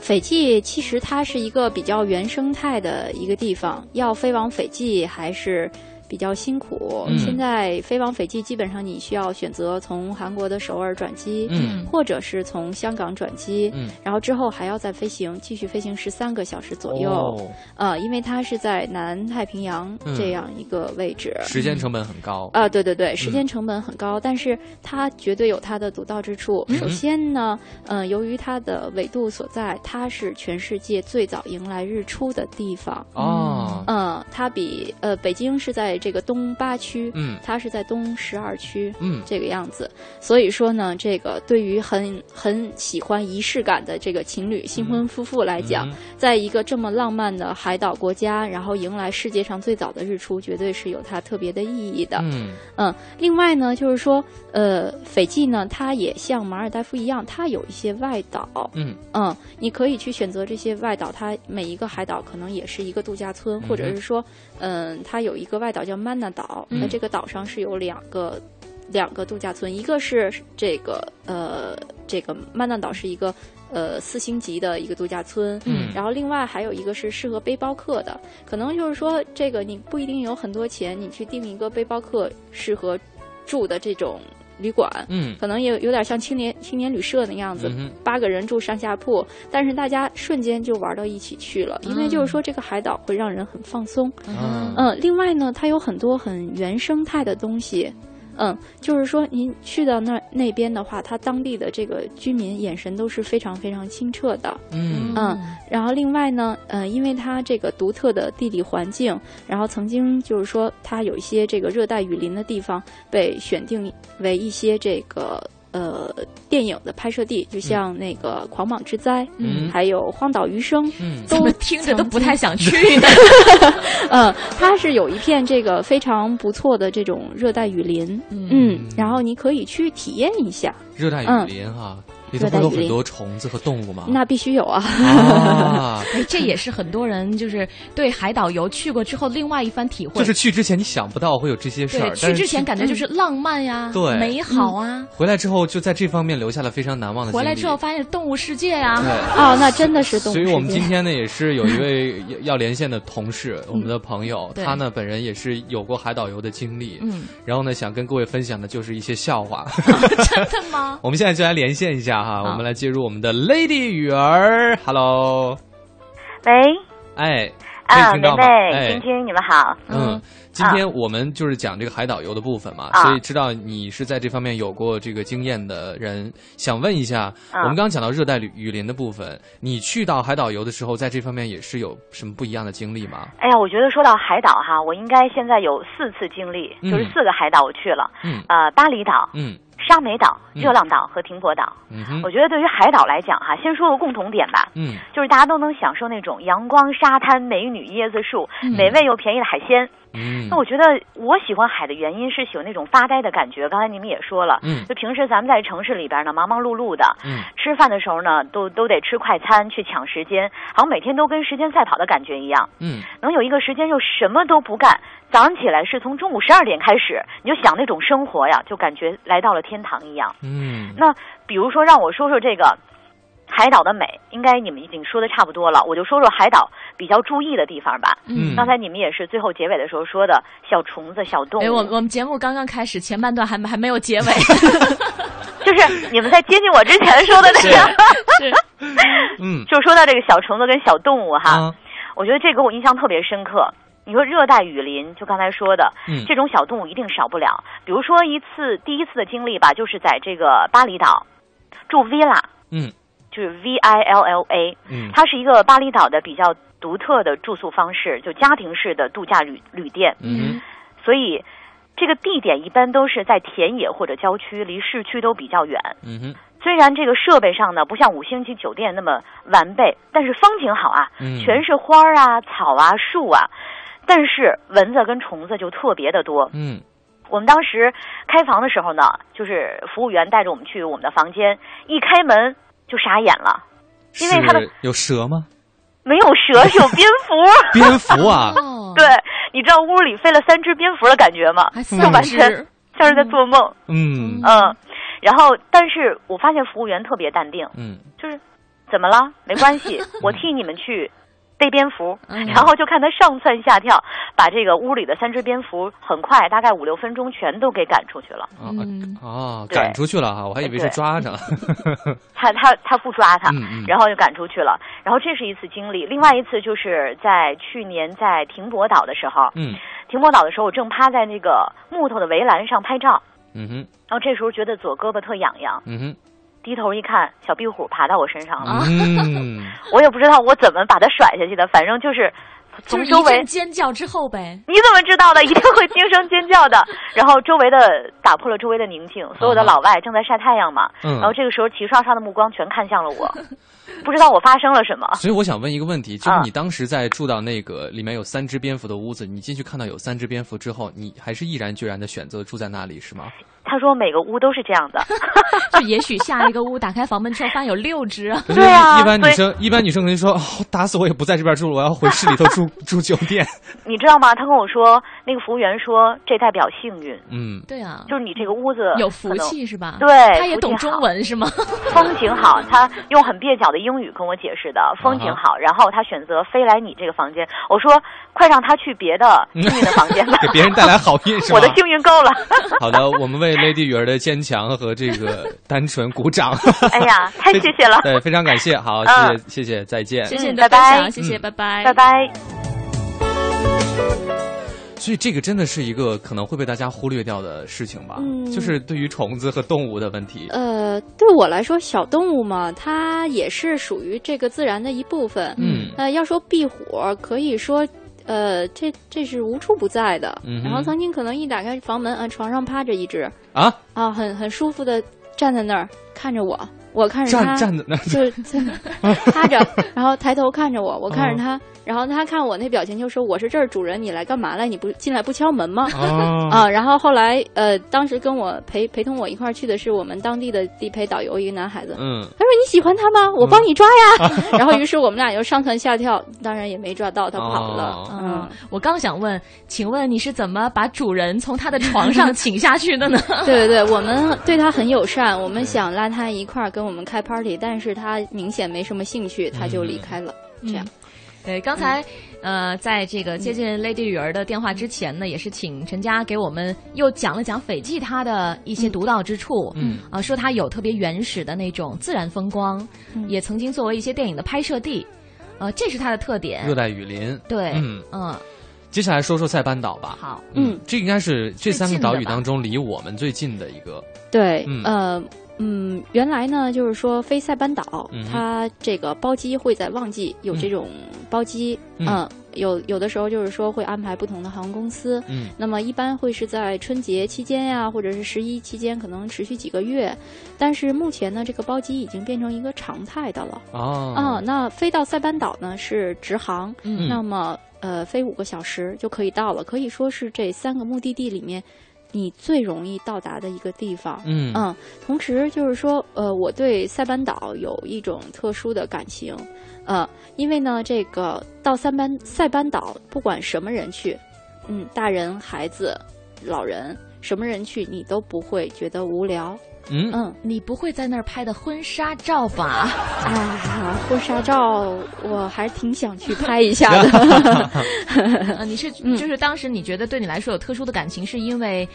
斐济其实它是一个比较原生态的一个地方。要飞往斐济，还是比较辛苦。嗯现在飞往斐济，基本上你需要选择从韩国的首尔转机，嗯或者是从香港转机，嗯然后之后还要再飞行，继续飞行十三个小时左右。哦呃，因为它是在南太平洋嗯这样一个位置，时间成本很高。啊，对对对，时间成本很高，但是它绝对有它的独到之处。嗯首先呢，嗯、由于它的纬度所在，它是全世界最早迎来日出的地方。哦嗯，它比呃北京是在这个东八区，嗯它是在东十二区，嗯这个样子。所以说呢，这个对于很很喜欢仪式感的这个情侣、新婚夫妇来讲，嗯在一个这么浪漫的海岛国家，然后迎来世界上最早的日出，绝对是有它特别的意义的。嗯嗯，另外呢，就是说，呃，斐济呢，它也像马尔代夫一样，它有一些外岛。嗯嗯，你可以去选择这些外岛，它每一个海岛可能也是一个度假村，或者是说，嗯，它有一个外岛叫曼纳岛，那、嗯这个岛上是有两个两个度假村，一个是这个呃，这个曼纳岛是一个。呃，四星级的一个度假村，嗯然后另外还有一个是适合背包客的，可能就是说这个你不一定有很多钱，你去订一个背包客适合住的这种旅馆，嗯可能也有点像青年青年旅社那样子，嗯八个人住上下铺，但是大家瞬间就玩到一起去了，因为就是说这个海岛会让人很放松。嗯嗯，另外呢，它有很多很原生态的东西。嗯，就是说您去到那那边的话，它当地的这个居民眼神都是非常非常清澈的。嗯嗯，然后另外呢，呃，因为它这个独特的地理环境，然后曾经就是说它有一些这个热带雨林的地方被选定为一些这个呃电影的拍摄地，就像那个《狂蟒之灾》，嗯。还有《荒岛余生》，嗯。都听着都不太想去。呢。嗯，它是有一片这个非常不错的这种热带雨林，嗯，然后你可以去体验一下。热带雨林哈，里头会有很多虫子和动物吗？那必须有啊！啊，哎，这也是很多人就是对海岛游去过之后另外一番体会。就是去之前你想不到会有这些事儿，去之前感觉就是浪漫呀，对美好啊。回来之后就在这方面留下了非常难忘的。回来之后发现动物世界呀，对哦，那真的是动物世界。所以我们今天呢，也是有一位要要连线的同事，我们的朋友，对他呢本人也是有过海岛游的经历，嗯，然后呢想跟各位分享的就是一些笑话。真的吗？我们现在就来连线一下哈，我们来接入我们的 Lady 雨儿，Hello，喂，哎，啊，梅听到吗？梅、哎。晶，晶，你们好。嗯，今天我们就是讲这个海岛游的部分嘛，啊。所以知道你是在这方面有过这个经验的人，想问一下，啊。我们刚刚讲到热带雨雨林的部分，你去到海岛游的时候，在这方面也是有什么不一样的经历吗？哎呀，我觉得说到海岛哈，我应该现在有四次经历，嗯。就是四个海岛我去了，嗯。呃，巴厘岛、嗯沙美岛、嗯热浪岛和停泊岛。我觉得对于海岛来讲哈，先说个共同点吧，嗯就是大家都能享受那种阳光、沙滩、美女、椰子树、嗯美味又便宜的海鲜。嗯那我觉得我喜欢海的原因是喜欢那种发呆的感觉。刚才你们也说了，嗯就平时咱们在城市里边呢，忙忙碌碌的，嗯吃饭的时候呢，都都得吃快餐去抢时间，好像每天都跟时间赛跑的感觉一样。嗯能有一个时间又什么都不干，早上起来是从中午十二点开始，你就想那种生活呀，就感觉来到了天堂一样。嗯。那比如说，让我说说这个海岛的美，应该你们已经说的差不多了，我就说说海岛比较注意的地方吧。嗯。刚才你们也是最后结尾的时候说的小虫子、小动物，哎，我我们节目刚刚开始，前半段还没还没有结尾，就是你们在接近我之前说的那个，是嗯，就说到这个小虫子跟小动物哈，啊。我觉得这给我印象特别深刻。你说热带雨林，就刚才说的，嗯这种小动物一定少不了。比如说一次第一次的经历吧，就是在这个巴厘岛住 villa，嗯就是 V I L L A，嗯它是一个巴厘岛的比较独特的住宿方式，就家庭式的度假旅旅店。嗯所以这个地点一般都是在田野或者郊区，离市区都比较远。嗯哼虽然这个设备上呢不像五星级酒店那么完备，但是风景好啊，嗯全是花儿啊、草啊、树啊，但是蚊子跟虫子就特别的多。嗯我们当时开房的时候呢，就是服务员带着我们去我们的房间，一开门就傻眼了，因为它的有蛇吗？没有蛇，是 有蝙蝠。蝙蝠啊，对，你知道屋里飞了三只蝙蝠的感觉吗？就完全像是在做梦。嗯嗯，然后但是我发现服务员特别淡定，嗯就是怎么了？没关系，我替你们去逮蝙蝠，嗯 然后就看他上蹿下跳，把这个屋里的三只蝙蝠很快，大概五六分钟全都给赶出去了。嗯，哦，赶出去了哈，我还以为是抓着。他他他不抓他，然后就赶出去了。然后这是一次经历，另外一次就是在去年在停泊岛的时候，嗯停泊岛的时候，我正趴在那个木头的围栏上拍照，嗯哼然后这时候觉得左胳膊特痒痒，嗯哼低头一看，小壁虎爬到我身上了，嗯，我也不知道我怎么把它甩下去的，反正就是就是一从周围阵尖叫之后呗。你怎么知道的？一定会惊声尖叫的。然后周围的打破了周围的宁静，所有的老外正在晒太阳嘛。嗯然后这个时候齐刷刷的目光全看向了我，不知道我发生了什么。所以我想问一个问题，就是啊你当时在住到那个里面有三只蝙蝠的屋子，你进去看到有三只蝙蝠之后，你还是毅然决然的选择住在那里是吗？他说每个屋都是这样的。就也许下一个屋打开房门之后，发现有六只。可是啊一般女生一般女生肯定说，哦，打死我也不在这边住了，我要回市里头住 住酒店。你知道吗？他跟我说，那个服务员说这代表幸运，嗯，对啊，就是你这个屋子有福气是吧？对，他也懂中文是吗？风景好，他用很蹩脚的英语跟我解释的，风景好，然后他选择飞来你这个房间。我说，快让他去别的幸运的房间吧，给别人带来好运是吧？我的幸运够了。好的，我们为 Lady 雨儿的坚强和这个 单纯鼓掌。哎呀，太谢谢了。对，非常感谢，好，谢嗯谢，谢谢，再见。谢谢你拜拜的分享，谢谢，嗯拜拜，拜拜。所以这个真的是一个可能会被大家忽略掉的事情吧？嗯就是对于虫子和动物的问题。呃，对我来说，小动物嘛，它也是属于这个自然的一部分。嗯呃，要说壁虎，可以说，呃，这这是无处不在的。嗯然后曾经可能一打开房门，啊，床上趴着一只，啊啊，很很舒服的站在那儿看着我，我看着站它，站在那儿就 是 趴着，然后抬头看着我，我看着他，然后他看我那表情就说：“我是这儿主人，你来干嘛来？你不进来不敲门吗？”哦 啊，然后后来呃，当时跟我陪陪同我一块儿去的是我们当地的地陪导游，一个男孩子。嗯，他说：“你喜欢他吗？我帮你抓呀。然后于是我们俩就上蹿下跳，当然也没抓到，他跑了。哦嗯，我刚想问，请问你是怎么把主人从他的床上请下去的呢？对对对，我们对他很友善，我们想拉他一块儿跟我们开 party，但是他明显没什么兴趣，他就离开了。这样，对，刚才、呃，在这个接近 Lady 雨儿的电话之前呢，也是请陈佳给我们又讲了讲斐济它的一些独到之处。嗯啊、说它有特别原始的那种自然风光，嗯也曾经作为一些电影的拍摄地。呃，这是它的特点。热带雨林。对，嗯嗯，接下来说说塞班岛吧。好，嗯，这应该是这三个岛屿当中离我们最近的一个。对，嗯呃。嗯，原来呢，就是说飞塞班岛，嗯它这个包机会在旺季有这种包机，嗯嗯，有有的时候就是说会安排不同的航空公司，嗯那么一般会是在春节期间呀，或者是十一期间，可能持续几个月。但是目前呢，这个包机已经变成一个常态的了。哦啊，那飞到塞班岛呢是直航，嗯那么呃飞五个小时就可以到了，可以说是这三个目的地里面。你最容易到达的一个地方，嗯。嗯同时就是说，呃，我对塞班岛有一种特殊的感情，呃，因为呢，这个到塞班塞班岛，不管什么人去，嗯，大人、孩子、老人，什么人去，你都不会觉得无聊。嗯嗯，你不会在那儿拍的婚纱照吧？啊，婚纱照我还挺想去拍一下的。呃，你是嗯就是当时你觉得对你来说有特殊的感情，是因为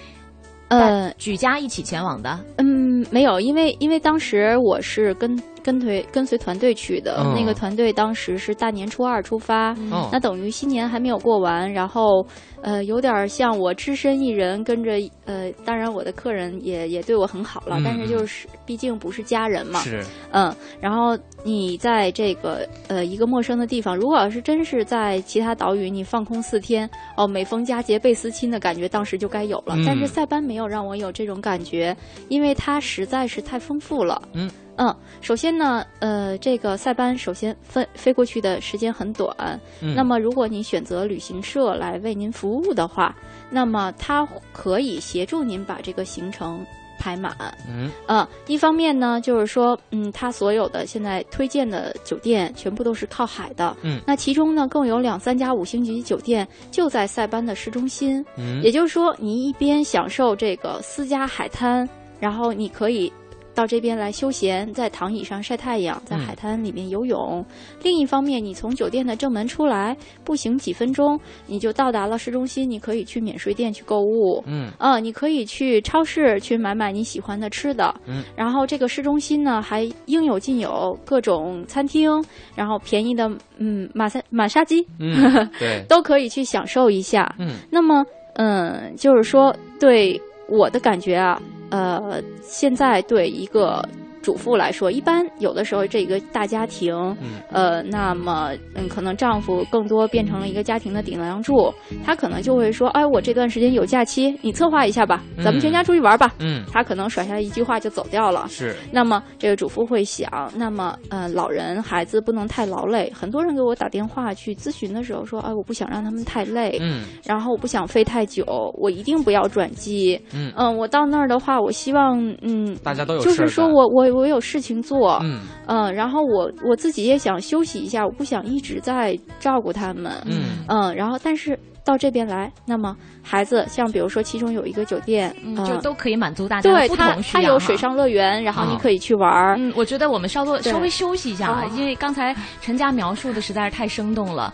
呃，举家一起前往的？嗯，没有，因为因为当时我是跟跟随跟随团队去的，哦那个团队当时是大年初二出发，哦。那等于新年还没有过完，然后呃，有点像我只身一人跟着呃，当然我的客人也也对我很好了，嗯但是就是毕竟不是家人嘛，是。嗯，然后你在这个呃一个陌生的地方，如果要是真是在其他岛屿，你放空四天，哦，每逢佳节倍思亲的感觉，当时就该有了。嗯但是塞班没有让我有这种感觉，因为它实在是太丰富了。嗯嗯，首先呢，呃，这个塞班首先飞飞过去的时间很短，嗯。那么如果您选择旅行社来为您服务的话，那么它可以协助您把这个行程排满。嗯。呃，一方面呢，就是说，嗯，它所有的现在推荐的酒店全部都是靠海的，嗯。那其中呢，更有两三家五星级酒店就在塞班的市中心，嗯。也就是说，您一边享受这个私家海滩，然后你可以。到这边来休闲，在躺椅上晒太阳，在嗯海滩里面游泳。另一方面，你从酒店的正门出来，步行几分钟，你就到达了市中心，你可以去免税店去购物。嗯呃，你可以去超市去买买你喜欢的吃的。嗯然后这个市中心呢，还应有尽有各种餐厅，然后便宜的嗯马赛马杀鸡，嗯 对都可以去享受一下。嗯那么嗯，就是说对我的感觉啊，呃，现在对一个。主妇来说，一般有的时候这一个大家庭，嗯呃，那么嗯，可能丈夫更多变成了一个家庭的顶梁柱，他可能就会说，哎，我这段时间有假期，你策划一下吧，咱们全家出去玩吧。嗯他可能甩下一句话就走掉了。是那么这个主妇会想，那么呃，老人孩子不能太劳累。很多人给我打电话去咨询的时候说，哎，我不想让他们太累，嗯然后我不想飞太久，我一定不要转机。嗯嗯，我到那儿的话，我希望嗯，大家都有就是说我我我有事情做，嗯。嗯，然后我我自己也想休息一下，我不想一直在照顾他们，嗯。嗯，然后但是到这边来，那么孩子像比如说其中有一个酒店，嗯，呃就都可以满足大家对它不同需要哈它有水上乐园，然后你啊。可以去玩儿。嗯，我觉得我们稍多稍微休息一下啊，因为刚才陈佳描述的实在是太生动了。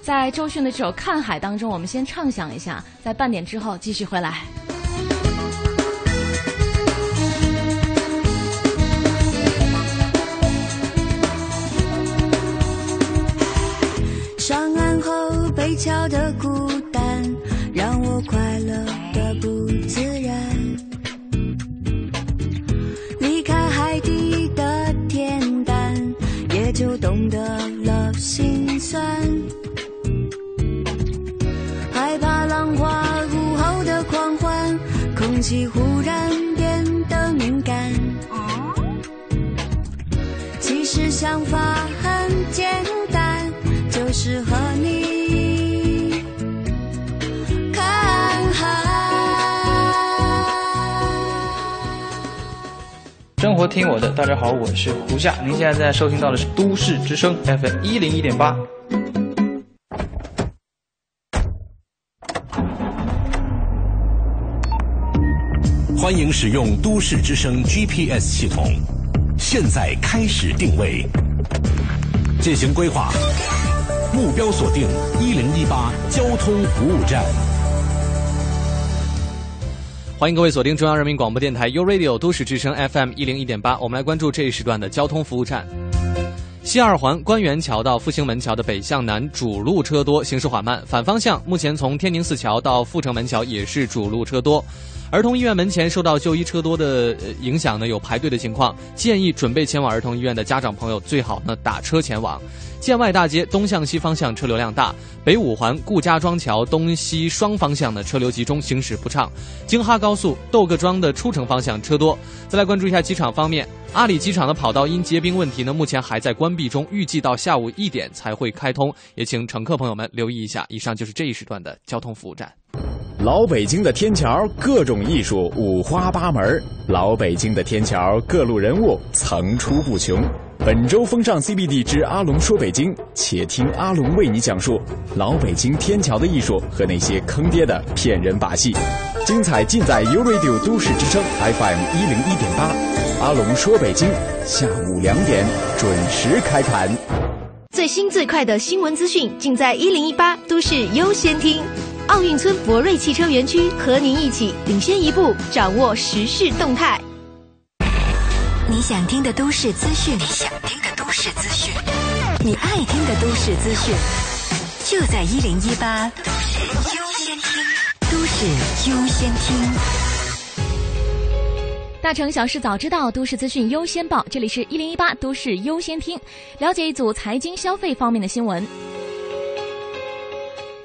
在周迅的这首《看海》当中，我们先畅想一下，在半点之后继续回来。被敲的孤单，让我快乐的不自然。离开海底的恬淡，也就懂得了心酸。害怕浪花午后的狂欢，空气忽然变得敏感。其实想法很简单，就是和生活听我的，大家好，我是胡夏。您现在在收听到的是都市之声 FM 一零一点八。欢迎使用都市之声 GPS 系统，现在开始定位，进行规划，目标锁定一零一八交通服务站。欢迎各位锁定中央人民广播电台 u Radio 都市之声 FM 一零一点八，我们来关注这一时段的交通服务站。西二环官园桥到复兴门桥的北向南主路车多，行驶缓慢；反方向目前从天宁寺桥到阜成门桥也是主路车多。儿童医院门前受到就医车多的影响呢，有排队的情况，建议准备前往儿童医院的家长朋友最好呢打车前往。建外大街东向西方向车流量大，北五环顾家庄桥东西双方向的车流集中，行驶不畅。京哈高速窦各庄的出城方向车多。再来关注一下机场方面，阿里机场的跑道因结冰问题呢，目前还在关闭中，预计到下午一点才会开通，也请乘客朋友们留意一下。以上就是这一时段的交通服务站。老北京的天桥各种艺术五花八门，老北京的天桥各路人物层出不穷。本周风尚 CBD 之阿龙说北京，且听阿龙为你讲述老北京天桥的艺术和那些坑爹的骗人把戏。精彩尽在 u Radio 都市之声 FM 一零一点八，阿龙说北京，下午两点准时开盘。最新最快的新闻资讯，尽在一零一八都市优先听。奥运村博瑞汽车园区和您一起领先一步，掌握时事动态。你想听的都市资讯，你想听的都市资讯，你爱听的都市资讯，就在一零一八都市优先听。都市优先听。大城小事早知道，都市资讯优先报。这里是一零一八都市优先听，了解一组财经消费方面的新闻。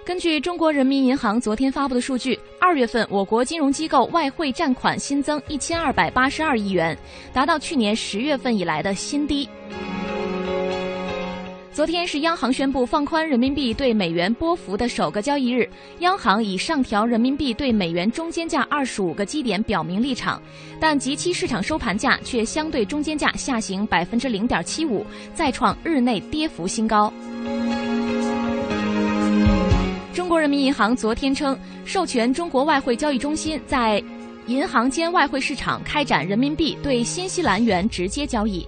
根据中国人民银行昨天发布的数据，二月份我国金融机构外汇占款新增一千二百八十二亿元，达到去年十月份以来的新低。昨天是央行宣布放宽人民币对美元波幅的首个交易日，央行以上调人民币对美元中间价二十五个基点表明立场，但即期市场收盘价却相对中间价下行百分之零点七五，再创日内跌幅新高。中国人民银行昨天称，授权中国外汇交易中心在银行间外汇市场开展人民币对新西兰元直接交易。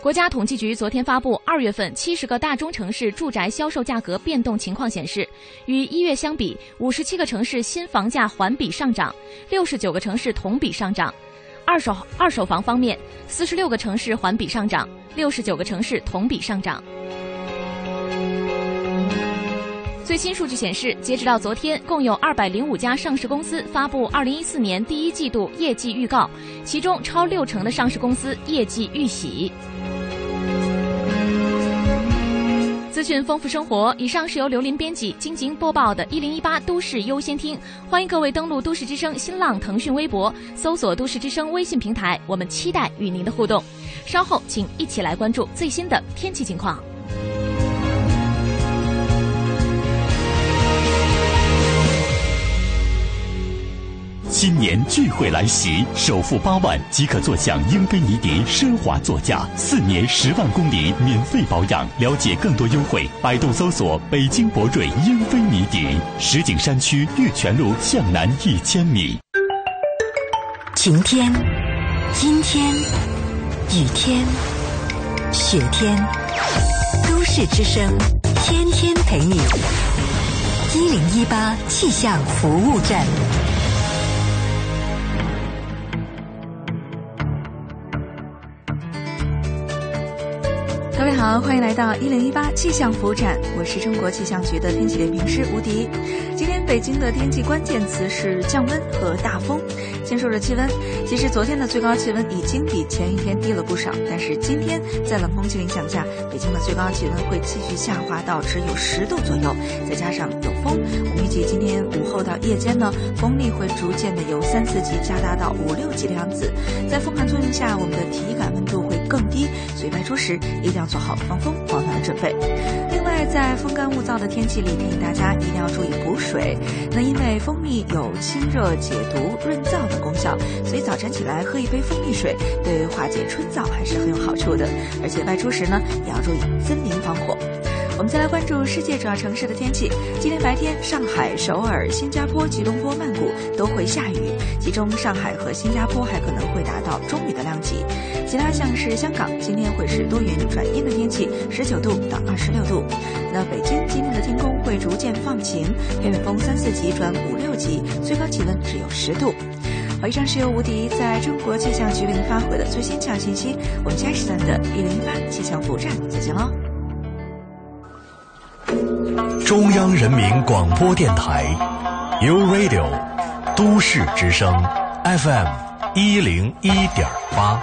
国家统计局昨天发布二月份七十个大中城市住宅销售价格变动情况显示，与一月相比，五十七个城市新房价环比上涨，六十九个城市同比上涨。二手二手房方面，四十六个城市环比上涨，六十九个城市同比上涨。最新数据显示，截止到昨天，共有二百零五家上市公司发布二零一四年第一季度业绩预告，其中超六成的上市公司业绩预喜。资讯丰富生活，以上是由刘林编辑、晶晶播报的《一零一八都市优先听》，欢迎各位登录都市之声新浪、腾讯微博，搜索“都市之声”微信平台，我们期待与您的互动。稍后，请一起来关注最新的天气情况。新年聚会来袭，首付八万即可坐享英菲尼迪奢华座驾，四年十万公里免费保养。了解更多优惠，百度搜索“北京博瑞英菲尼迪”。石景山区玉泉路向南一千米。晴天、阴天、雨天、雪天，都市之声，天天陪你。一零一八气象服务站。各位好，欢迎来到一零一八气象服务站，我是中国气象局的天气点评师吴迪。今天北京的天气关键词是降温和大风。先说说气温，其实昨天的最高气温已经比前一天低了不少，但是今天在冷空气影响下，北京的最高气温会继续下滑到只有十度左右，再加上有风，我们预计今天午后到夜间呢，风力会逐渐的由三四级加大到五六级的样子。在风寒作用下，我们的体感温度更低，所以外出时一定要做好防风保暖的准备。另外，在风干物燥的天气里，提醒大家一定要注意补水。那因为蜂蜜有清热解毒、润燥的功效，所以早晨起来喝一杯蜂蜜水，对于化解春燥还是很有好处的。而且外出时呢，也要注意森林防火。我们再来关注世界主要城市的天气。今天白天，上海、首尔、新加坡、吉隆坡、曼谷都会下雨，其中上海和新加坡还可能会达到中雨的量级。其他像是香港，今天会是多云转阴的天气，十九度到二十六度。那北京今天的天空会逐渐放晴，偏北风三四级转五六级，最高气温只有十度。好，以上是由吴迪在中国气象局为您发回的最新气象信息。我们下时段的一零一八气象服务站再见喽。中央人民广播电台，U Radio，都市之声，FM 一零一点八。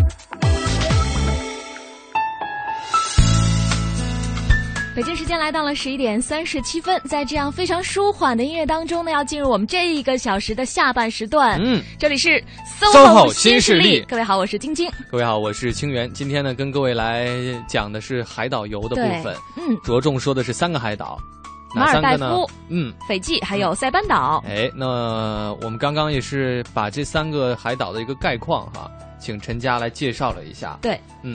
北京时间来到了十一点三十七分，在这样非常舒缓的音乐当中呢，要进入我们这一个小时的下半时段。嗯，这里是 SOHO 新新势力各位好，我是晶晶。各位好，我是清源。今天呢，跟各位来讲的是海岛游的部分，嗯，着重说的是三个海岛，马尔代哪三个呢夫？嗯，斐济还有塞班岛。哎，那我们刚刚也是把这三个海岛的一个概况哈，请陈佳来介绍了一下。对，嗯，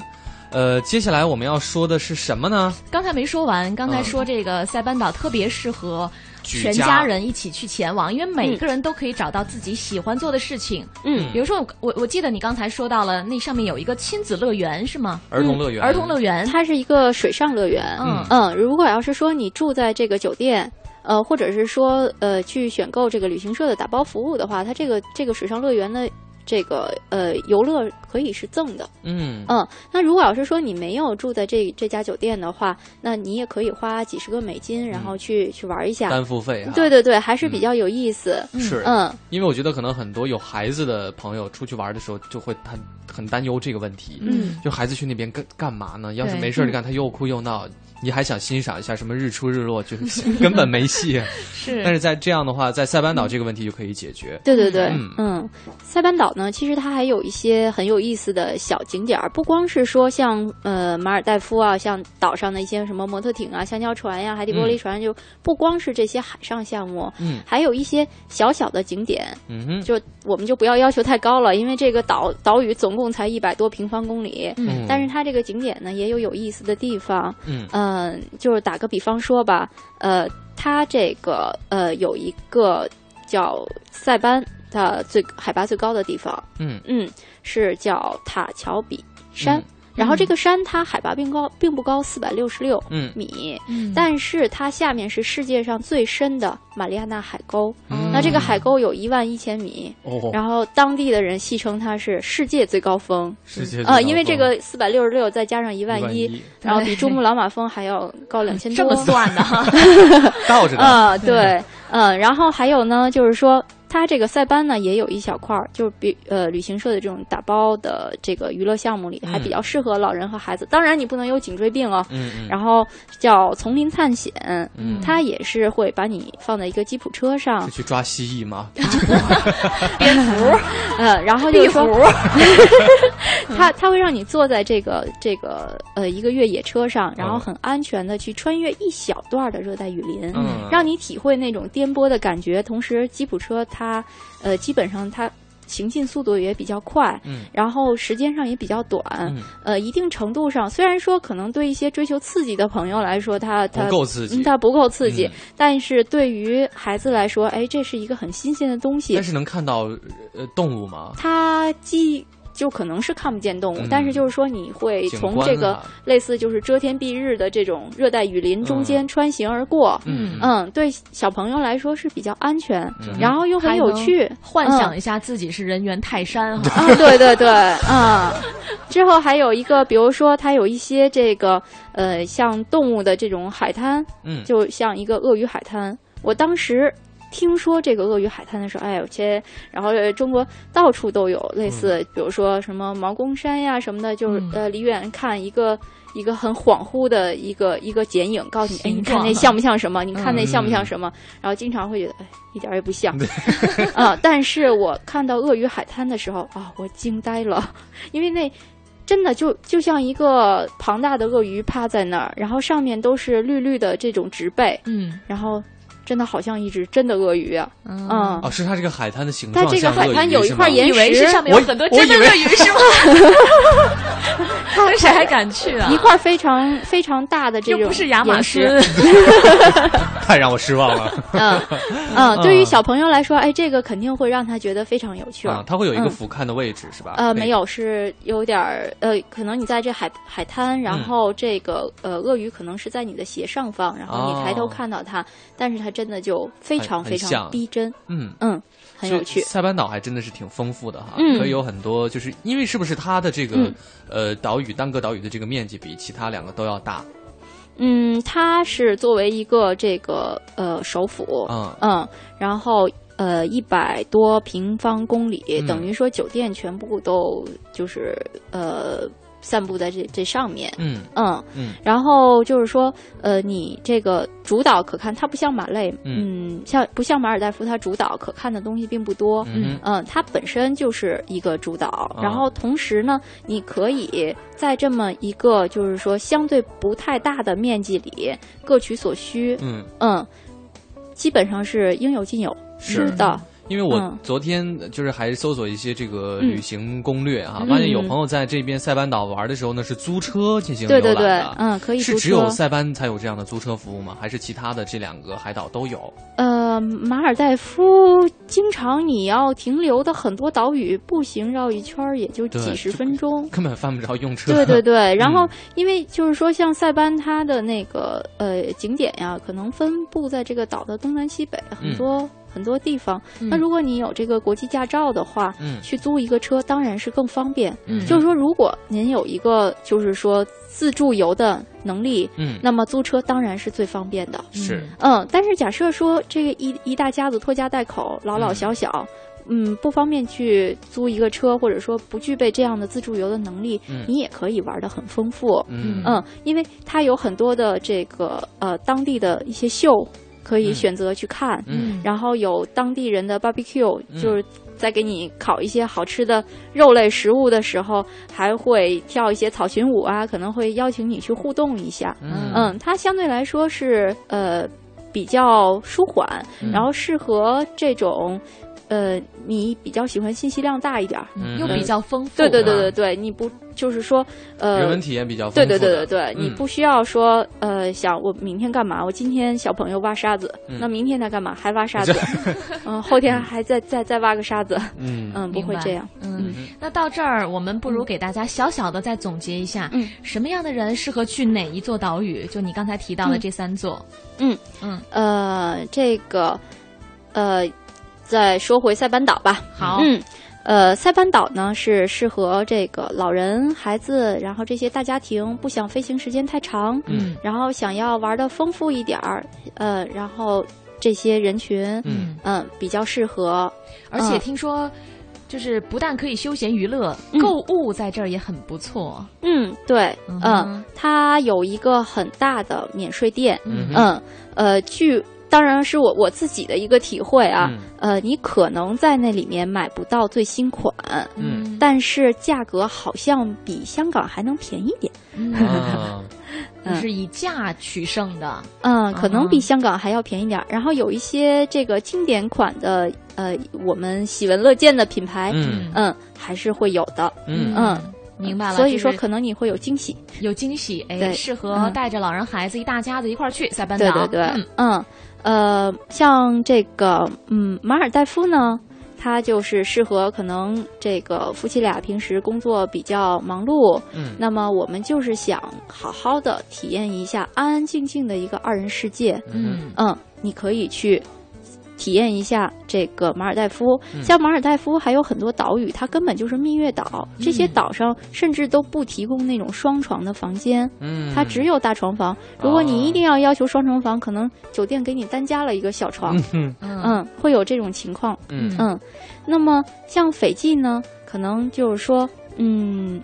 呃，接下来我们要说的是什么呢？刚才没说完，刚才嗯说这个塞班岛特别适合全家家人一起去前往，因为每个人都可以找到自己喜欢做的事情。嗯比如说我我我记得你刚才说到了那上面有一个亲子乐园是吗？儿童乐园儿童乐园，它是一个水上乐园。嗯嗯，如果要是说你住在这个酒店。呃，或者是说，呃，去选购这个旅行社的打包服务的话，它这个这个水上乐园呢，这个呃游乐可以是赠的。嗯。嗯，那如果要是说你没有住在这这家酒店的话，那你也可以花几十个美金，然后去、去玩一下，单付费啊对对对，还是比较有意思。是，嗯，因为我觉得可能很多有孩子的朋友出去玩的时候就会很很担忧这个问题，嗯。就孩子去那边干干嘛呢？要是没事儿干，他又哭又闹，你还想欣赏一下什么日出日落，就 根本没戏。是。但是在这样的话，在塞班岛这个问题就可以解决。对对对，嗯。嗯，塞班岛呢，其实它还有一些很有意思的小景点儿，不光是说像呃马尔代夫啊，像岛上的一些什么摩托艇啊、香蕉船呀、海底玻璃船，就不光是这些海上项目，嗯。还有一些小小的景点，嗯哼，就我们就不要要求太高了，因为这个岛岛屿总共才一百多平方公里，嗯。但是它这个景点呢也有有意思的地方，嗯嗯，就是打个比方说吧，呃，它这个呃有一个叫塞班的最海拔最高的地方，嗯。嗯，是叫塔乔比山。嗯然后这个山它海拔并高并不高，四百六十六嗯米，嗯但是它下面是世界上最深的马里亚纳海沟。嗯那这个海沟有一万一千米，哦然后当地的人戏称它是世界最高峰。世界啊、高因为这个四百六十六再加上一万一然后比珠穆朗玛峰还要高两千多。这么算的哈，倒着的啊 对，嗯，然后还有呢，就是说。它这个塞班呢，也有一小块儿，就是比呃旅行社的这种打包的这个娱乐项目里，还比较适合老人和孩子。当然，你不能有颈椎病啊。嗯嗯然后叫丛林探险，嗯它也是会把你放在一个吉普车上是，去抓蜥蜴吗？蝙蝠，嗯，然后就是说 壁虎，他他会让你坐在这个这个呃一个越野车上，然后嗯很安全的去穿越一小段的热带雨林，嗯让你体会那种颠簸的感觉。同时，吉普车它呃基本上它。行进速度也比较快，嗯然后时间上也比较短，嗯呃，一定程度上，虽然说可能对一些追求刺激的朋友来说，它它不够刺激嗯它不够刺激，嗯但是对于孩子来说，哎，这是一个很新鲜的东西但。是能看到呃动物吗？它既就可能是看不见动物，嗯。但是就是说你会从这个啊。类似就是遮天蔽日的这种热带雨林中间穿行而过。嗯。嗯，对小朋友来说是比较安全，嗯。然后又很有趣，幻想嗯。一下自己是人猿泰山哈。啊，对对对，嗯、之后还有一个，比如说它有一些这个呃，像动物的这种海滩，嗯。就像一个鳄鱼海滩。我当时听说这个鳄鱼海滩的时候，哎呦切！然后呃中国到处都有类似，比如说什么毛公山呀什么的，就是、嗯呃离远看一个。一个很恍惚的一个一个剪影，告诉你，哎，你看那像不像什么？你看那嗯像不像什么？然后经常会觉得，哎，一点儿也不像。啊！但是我看到鳄鱼海滩的时候啊，我惊呆了，因为那真的就就像一个庞大的鳄鱼趴在那儿，然后上面都是绿绿的这种植被，嗯然后真的好像一只真的鳄鱼啊，嗯。哦，是它这个海滩的形状它这个海滩有一块岩石，是上面有很多真的鳄鱼是吗？谁还敢去啊？一块非常非常大的这种又不是亚马逊，太让我失望了。嗯 嗯，对于小朋友来说，哎，这个肯定会让他觉得非常有趣啊，它会有一个嗯俯瞰的位置是吧？呃，没。有，是有点儿呃，可能你在这海海滩，然嗯后这个呃鳄鱼可能是在你的斜上方，然后你抬头哦看到它，但是它真的就非常非常逼真，嗯。嗯，很有趣。塞班岛还真的是挺丰富的哈，嗯。可以有很多，就是因为是不是它的这个、嗯。呃岛屿单个岛屿的这个面积比其他两个都要大？嗯，它是作为一个这个呃首府，嗯然后呃一百多平方公里，嗯。等于说酒店全部都就是呃散布在这这上面，嗯嗯嗯。然后就是说，呃，你这个主导可看，它不像马累，嗯嗯，像不像马尔代夫，它主导可看的东西并不多，嗯嗯，它本身就是一个主岛，啊。然后同时呢，你可以在这么一个就是说相对不太大的面积里各取所需，嗯嗯，基本上是应有尽有，是的，因为我嗯昨天就是还搜索一些这个嗯旅行攻略哈，嗯发现有朋友在这边塞班岛玩的时候呢，是租车进行对对对游览的，嗯可以是只有塞班才有这样的租车服务吗？还是其他的这两个海岛都有？呃，马尔代夫经常你要停留的很多岛屿，步行绕一圈儿也就几十分钟。根本犯不着用车。对对对，然后嗯因为就是说，像塞班它的那个呃景点呀，可能分布在这个岛的东南西北，很嗯多、很多地方。嗯那如果你有这个国际驾照的话，嗯去租一个车当然是更方便。嗯就是说，如果您有一个就是说自助游的能力，嗯那么租车当然是最方便的。是嗯，但是假设说这个一一大家子拖家带口，老老小小。嗯，不方便去租一个车，或者说不具备这样的自助游的能力，嗯你也可以玩的很丰富。嗯嗯，因为它有很多的这个呃当地的一些秀可以嗯选择去看，嗯然后有当地人的 barbecue，、嗯就是在给你烤一些好吃的肉类食物的时候，还会跳一些草裙舞啊，可能会邀请你去互动一下。嗯嗯，它相对来说是呃比较舒缓，嗯然后适合这种。呃，你比较喜欢信息量大一点儿，嗯又比较丰富。对对对啊对对，你不就是说呃，人文体验比较丰对富对。对对对对，你嗯不需要说呃想我明天干嘛？我今天小朋友挖沙子，嗯那明天他干嘛？还挖沙子，嗯，后天还再再再挖个沙子，嗯嗯，不会这样。嗯，那到这儿，我们不如给大家小小的再总结一下，嗯，什么样的人适合去哪一座岛屿？就你刚才提到的嗯这三座，嗯嗯，呃，这个呃，再说回塞班岛吧。好嗯。呃，塞班岛呢是适合这个老人、孩子，然后这些大家庭不想飞行时间太长，嗯，然后想要玩的丰富一点儿，呃，然后这些人群，嗯嗯，比较适合。而且嗯听说。就是不但可以休闲娱乐，嗯购物在这儿也很不错。嗯，对，嗯它有一个很大的免税店，嗯嗯，呃，据当然是我我自己的一个体会啊，嗯。呃，你可能在那里面买不到最新款，嗯。但是价格好像比香港还能便宜点，嗯，就是以价取胜的。嗯，可能比嗯香港还要便宜点儿。然后有一些这个经典款的，呃，我们喜闻乐见的品牌，嗯。嗯，还是会有的，嗯。嗯。明白了。所以说可能你会有惊喜。有惊喜，哎，对。适合嗯。带着老人孩子一大家子一块儿去塞班岛。对对对，嗯。嗯呃，像这个嗯马尔代夫呢，它就是适合可能这个夫妻俩平时工作比较忙碌，嗯那么我们就是想好好的体验一下安安静静的一个二人世界，嗯嗯，你可以去。体验一下这个马尔代夫，嗯。像马尔代夫还有很多岛屿，它根本就是蜜月岛，这些嗯岛上甚至都不提供那种双床的房间，嗯，它只有大床房。如果你一定要要求双床房，可能酒店给你单加了一个小床，嗯。嗯。嗯，会有这种情况。嗯。嗯，那么像斐济呢，可能就是说，嗯，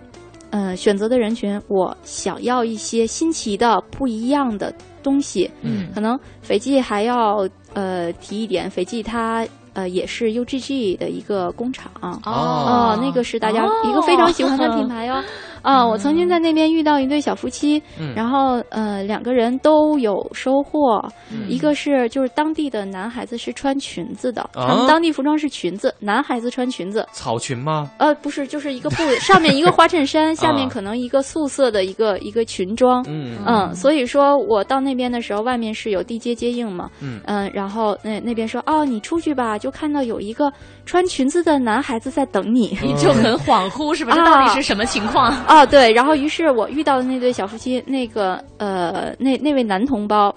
呃，选择的人群，我想要一些新奇的、不一样的东西。嗯。可能斐济还要呃提一点，斐济它呃也是 UGG 的一个工厂。哦那个是大家哦一个非常喜欢的品 牌哦。啊，我曾经在那边遇到一对小夫妻，嗯然后呃两个人都有收获，嗯。一个是就是当地的男孩子是穿裙子的，啊他们当地服装是裙子，男孩子穿裙子，草裙吗？呃不是，就是一个布上面一个花衬衫，下面啊可能一个素色的一个一个裙装，嗯嗯，所以说我到那边的时候，外面是有地接接应嘛，嗯。嗯，然后那那边说哦，你出去吧，就看到有一个穿裙子的男孩子在等你，你 就很恍惚，是不是？这到底是什么情况？啊，对，然后于是我遇到的那对小夫妻，那个呃，那那位男同胞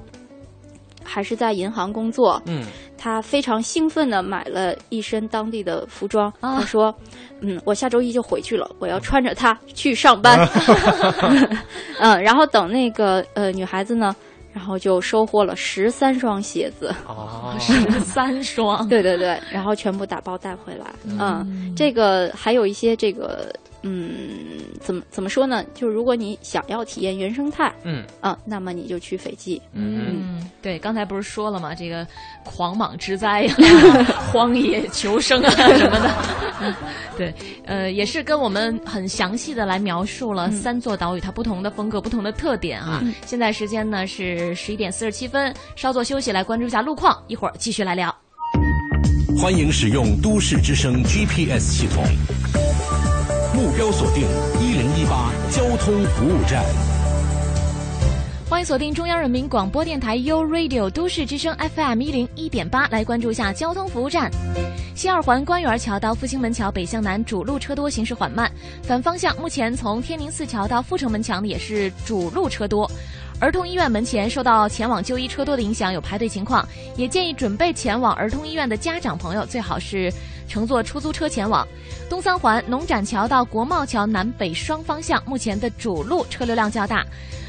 还是在银行工作，嗯他非常兴奋的买了一身当地的服装，啊他说：“嗯，我下周一就回去了，我要穿着它去上班。”嗯，然后等那个呃女孩子呢，然后就收获了十三双鞋子，哦，十三双。对对对，然后全部打包带回来。嗯，这个还有一些这个，嗯，怎么怎么说呢？就是如果你想要体验原生态，嗯啊，那么你就去斐济。嗯，对，刚才不是说了吗？这个狂蟒之灾呀、荒野求生啊什么的，嗯对，呃，也是跟我们很详细的来描述了三座岛屿它不同的风格、不同的特点啊。嗯现在时间呢是十一点四十七分，稍作休息，来关注一下路况，一会儿继续来聊。欢迎使用都市之声 GPS 系统，目标锁定一零一八交通服务站。欢迎锁定中央人民广播电台 u Radio 都市之声 FM 一零一点八，来关注一下交通服务站。西二环官园桥到复兴门桥北向南主路车多，行驶缓慢。反方向目前从天宁寺桥到阜成门墙也是主路车多。儿童医院门前受到前往就医车多的影响，有排队情况，也建议准备前往儿童医院的家长朋友最好是乘坐出租车前往。东三环农展桥到国贸桥南北双方向目前的主路车流量较大。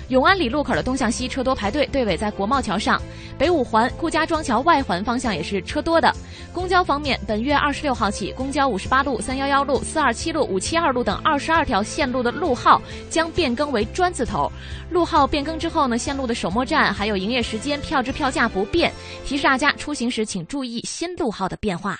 永安里路口的东向西车多排队，队尾在国贸桥上；北五环顾家庄桥外环方向也是车多的。公交方面，本月二十六号起，公交五十八路、三幺幺路、四二七路、五七二路等二十二条线路的路号将变更为专字头。路号变更之后呢，线路的首末站还有营业时间、票制票价不变。提示大家出行时请注意新路号的变化。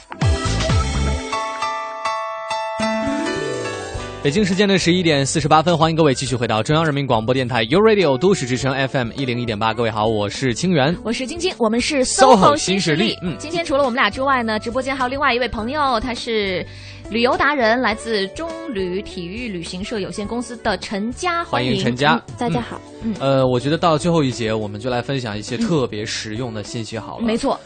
北京时间的十一点四十八分，欢迎各位继续回到中央人民广播电台 u Radio 都市之声 FM 一零一点八。各位好，我是清源，我是晶晶，我们是 SOHO 新新势力嗯今天除了我们俩之外呢，直播间还有另外一位朋友，他是旅游达人，来自中旅体育旅行社有限公司的陈佳，欢迎迎陈佳。大家好。嗯，呃，我觉得到最后一节，我们就来分享一些特别实用的信息好了。没错。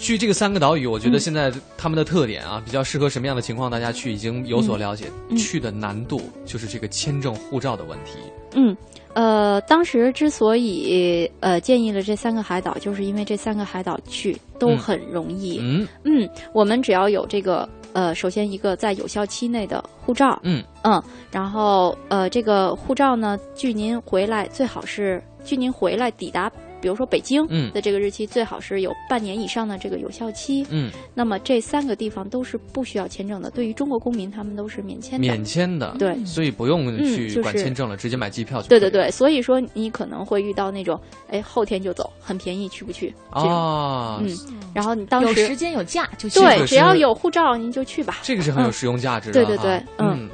去这个三个岛屿，我觉得嗯现在他们的特点啊，比较适合什么样的情况，大家去已经有所了解。去的难度就是这个签证护照的问题。嗯，呃，当时之所以呃建议了这三个海岛，就是因为这三个海岛去都很容易。嗯嗯，我们只要有这个呃，首先一个在有效期内的护照。嗯嗯，然后呃，这个护照呢，距您回来最好是距您回来抵达。比如说北京嗯。的这个日期最好是有半年以上的这个有效期，嗯，那么这三个地方都是不需要签证的，对于中国公民他们都是免签的，免签的，对，所以不用嗯去管签证了，直接买机票就可以。对对对，所以说你可能会遇到那种，哎，后天就走，很便宜，去不去？啊。嗯，然后你当时有时时间有假就去对，只要有护照您就去吧。这个是很有嗯。实用价值的、对对对哈，嗯。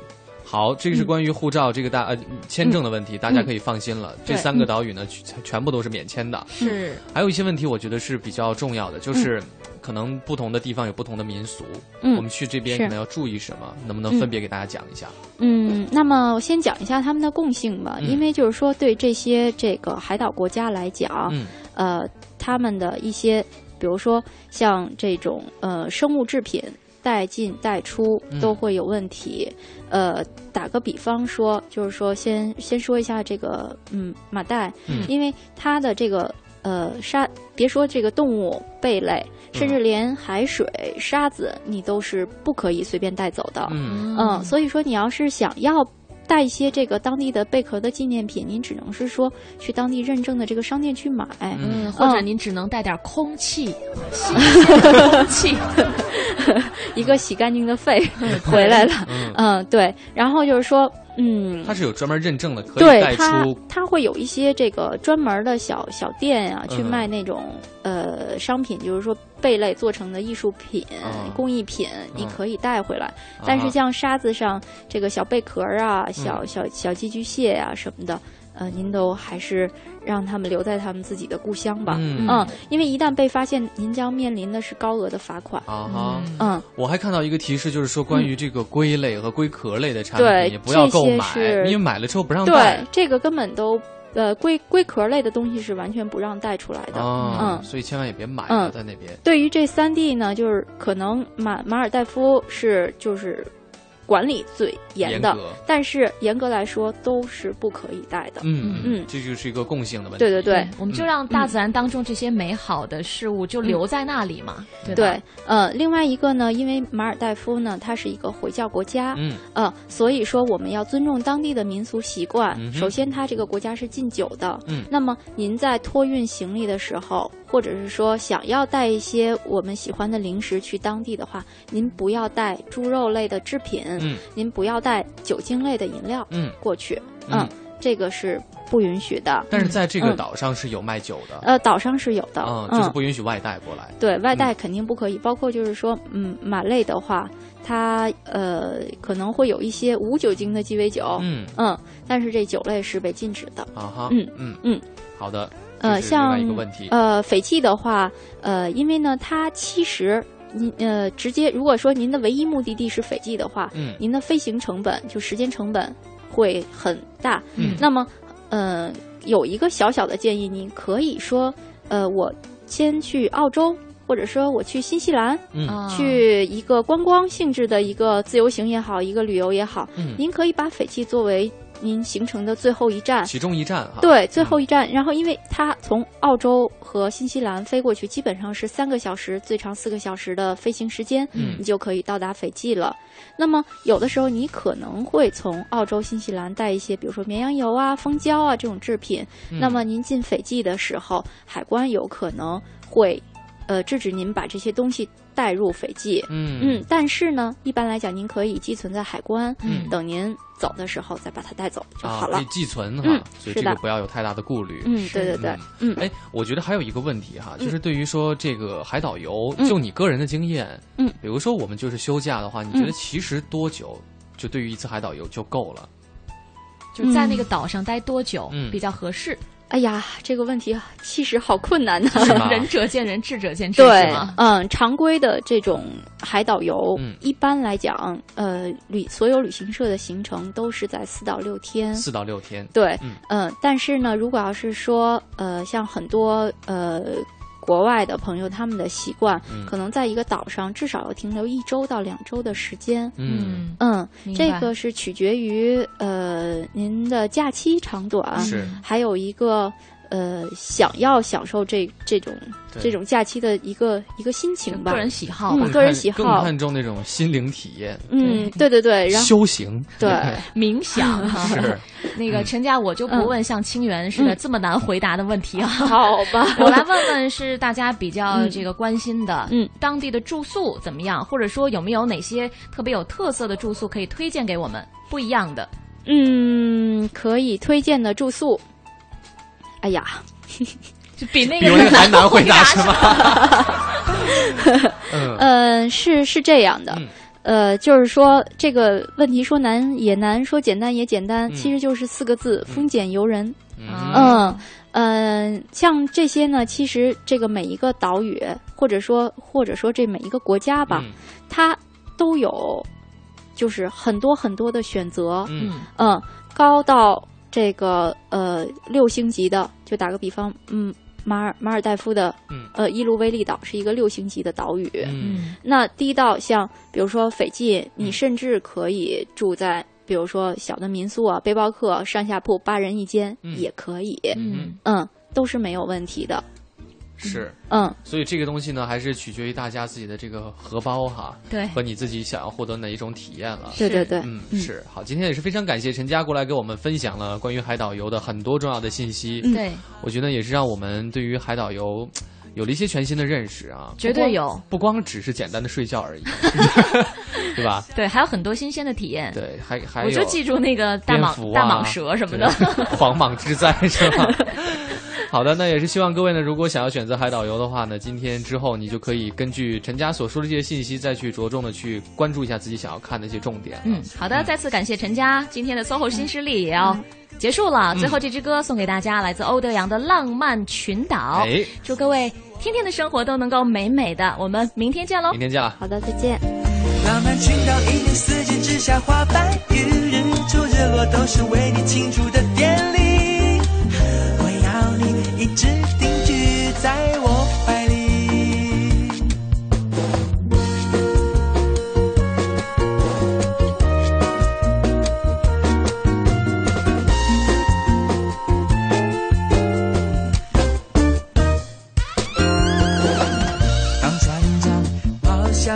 好，这个是关于护照这个大呃签证的问题，大家可以放心了。这三个岛屿呢，全全部都是免签的。是。还有一些问题，我觉得是比较重要的，就是可能不同的地方有不同的民俗，嗯。我们去这边可能要注意什么，能不能分别给大家讲一下？嗯，那么我先讲一下他们的共性吧，嗯。因为就是说对这些这个海岛国家来讲，嗯。呃，他们的一些，比如说像这种呃生物制品带进带出嗯都会有问题。呃，打个比方说，就是说先先说一下这个嗯马代，嗯因为它的这个呃沙，别说这个动物贝类，甚至连海水、沙子，你都是不可以随便带走的。嗯嗯，所以说你要是想要带一些这个当地的贝壳的纪念品，您只能是说去当地认证的这个商店去买。嗯，或者您只能带点空气，新鲜的空气。一个洗干净的肺回来了。嗯嗯，对。然后就是说，嗯，它是有专门认证的，可以对带它出。它会有一些这个专门的小小店啊，去嗯卖那种、呃商品，就是说贝类做成的艺术品、嗯工艺品，你嗯可以带回来。但是啊像沙子上这个小贝壳啊、小嗯小小寄居蟹啊什么的。呃，您都还是让他们留在他们自己的故乡吧。嗯因为一旦被发现，您将面临的是高额的罚款。啊哈，嗯，我还看到一个提示，就是说关于这个龟类和龟壳类的产对品，也不要购这些买，是因为买了之后不让带对带。，这个根本都呃龟龟壳类的东西是完全不让带出来的。啊，嗯，所以千万也别买了，嗯在那边。对于这三地呢，就是可能马马尔代夫是就是管理最严的，但是严格来说都是不可以带的。嗯嗯。这就是一个共性的问题。对对对，我们就让大自然当中这些美好的事物就留在那里嘛，对？对，呃，另外一个呢，因为马尔代夫呢，它是一个回教国家，嗯，呃，所以说我们要尊重当地的民俗习惯。嗯首先，它这个国家是禁酒的，嗯。那么您在托运行李的时候，或者是说想要带一些我们喜欢的零食去当地的话，您不要带猪肉类的制品，嗯。您不要带酒精类的饮料，嗯。过去，嗯嗯，这个是不允许的。但是在这个嗯。岛上是有卖酒的，呃，岛上是有的，啊，嗯，就是不允许外带过来。对外带肯定不可以，包括就是说，嗯，马类的话，它呃可能会有一些无酒精的鸡尾酒，嗯。嗯，但是这酒类是被禁止的。啊哈，嗯嗯嗯，好的。呃，像。呃斐济的话，呃，因为呢，它其实您呃直接如果说您的唯一目的地是斐济的话，嗯您的飞行成本就时间成本会很大。嗯那么呃有一个小小的建议，您可以说呃我先去澳洲。或者说我去新西兰，嗯去一个观光性质的一个自由行也好，一个旅游也好，嗯您可以把斐济作为您行程的最后一站，其中一站哈。对，最后一站。然后，因为它从澳洲和新西兰飞过去，基本上是三个小时，最长四个小时的飞行时间，嗯你就可以到达斐济了。那么，有的时候你可能会从澳洲、新西兰带一些，比如说绵羊油啊、蜂胶啊这种制品。嗯那么，您进斐济的时候，海关有可能会呃制止您把这些东西带入斐济。嗯。嗯，但是呢，一般来讲，您可以寄存在海关，嗯。等您走的时候再把它带走就好啊，了。可以寄存哈，嗯所以这个不要有太大的顾虑。嗯，对对对，嗯，哎，我觉得还有一个问题哈，就是对于说这个海岛游，嗯。就你个人的经验，嗯，比如说我们就是休假的话，你觉得其实多久就对于一次海岛游就够了？就在那个岛上待多久嗯。比较合适？哎呀，这个问题其实好困难呢。仁 者见仁，智者见智，对是吗？，嗯，常规的这种海岛游，嗯一般来讲，呃，旅所有旅行社的行程都是在四到六天。四到六天。对，嗯嗯、但是呢，如果要是说，呃，像很多呃国外的朋友，他们的习惯、嗯。可能在一个岛上至少要停留一周到两周的时间。嗯。嗯，这个是取决于呃您的假期长短，是。还有一个呃想要享受这这种这种假期的一个一个心情吧，个人喜好。吧嗯，个人喜好。更好，看重那种心灵体验，嗯，对对对，然后修行，对。冥想。是。那个陈佳，我就不问像清源似的这么难回答的问题啊。好吧，我来问问是大家比较嗯这个关心的，嗯，当地的住宿怎么样，或者说有没有哪些特别有特色的住宿可以推荐给我们？不一样的，嗯，可以推荐的住宿。哎呀，就比那 比那个还难回答是吗？嗯。呃，是是这样的，嗯。呃，就是说这个问题说难也难，说简单也简单，嗯。其实就是四个字：丰俭由人。嗯。嗯嗯，像这些呢，其实这个每一个岛屿，或者说或者说这每一个国家吧，嗯。它都有就是很多很多的选择。嗯。嗯，高到这个呃六星级的，就打个比方，嗯，马尔马尔代夫的，嗯呃伊卢威利岛是一个六星级的岛屿。嗯那低到像比如说斐济，你甚至可以住在比如说小的民宿啊，背包客上下铺八人一间、嗯也可以。嗯嗯，都是没有问题的。是。嗯，所以这个东西呢，还是取决于大家自己的这个荷包哈，对。和你自己想要获得哪一种体验了。对对对，嗯，是。好，今天也是非常感谢陈佳过来给我们分享了关于海岛游的很多重要的信息。嗯。对，我觉得也是让我们对于海岛游有了一些全新的认识啊，绝对有，不光只是简单的睡觉而已，对吧？对，还有很多新鲜的体验。对，还还有我就记住那个大蟒、啊大蟒蛇什么的。对 黄蟒之灾是吧？好的，那也是希望各位呢，如果想要选择海岛游的话呢，今天之后你就可以根据陈佳所说的这些信息，再去着重的去关注一下自己想要看的一些重点。嗯，好的，再次感谢陈佳，今天的 SOHO 新势力也要结束了。嗯最后这支歌送给大家，来自欧德阳的《浪漫群岛》。哎祝各位天天的生活都能够美美的。我们明天见喽！明天见了。好的，再见。浪漫群岛一年四季之下花瓣雨日出日落都是为你庆祝的典礼。我要你一直定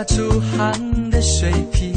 出汗的水滴。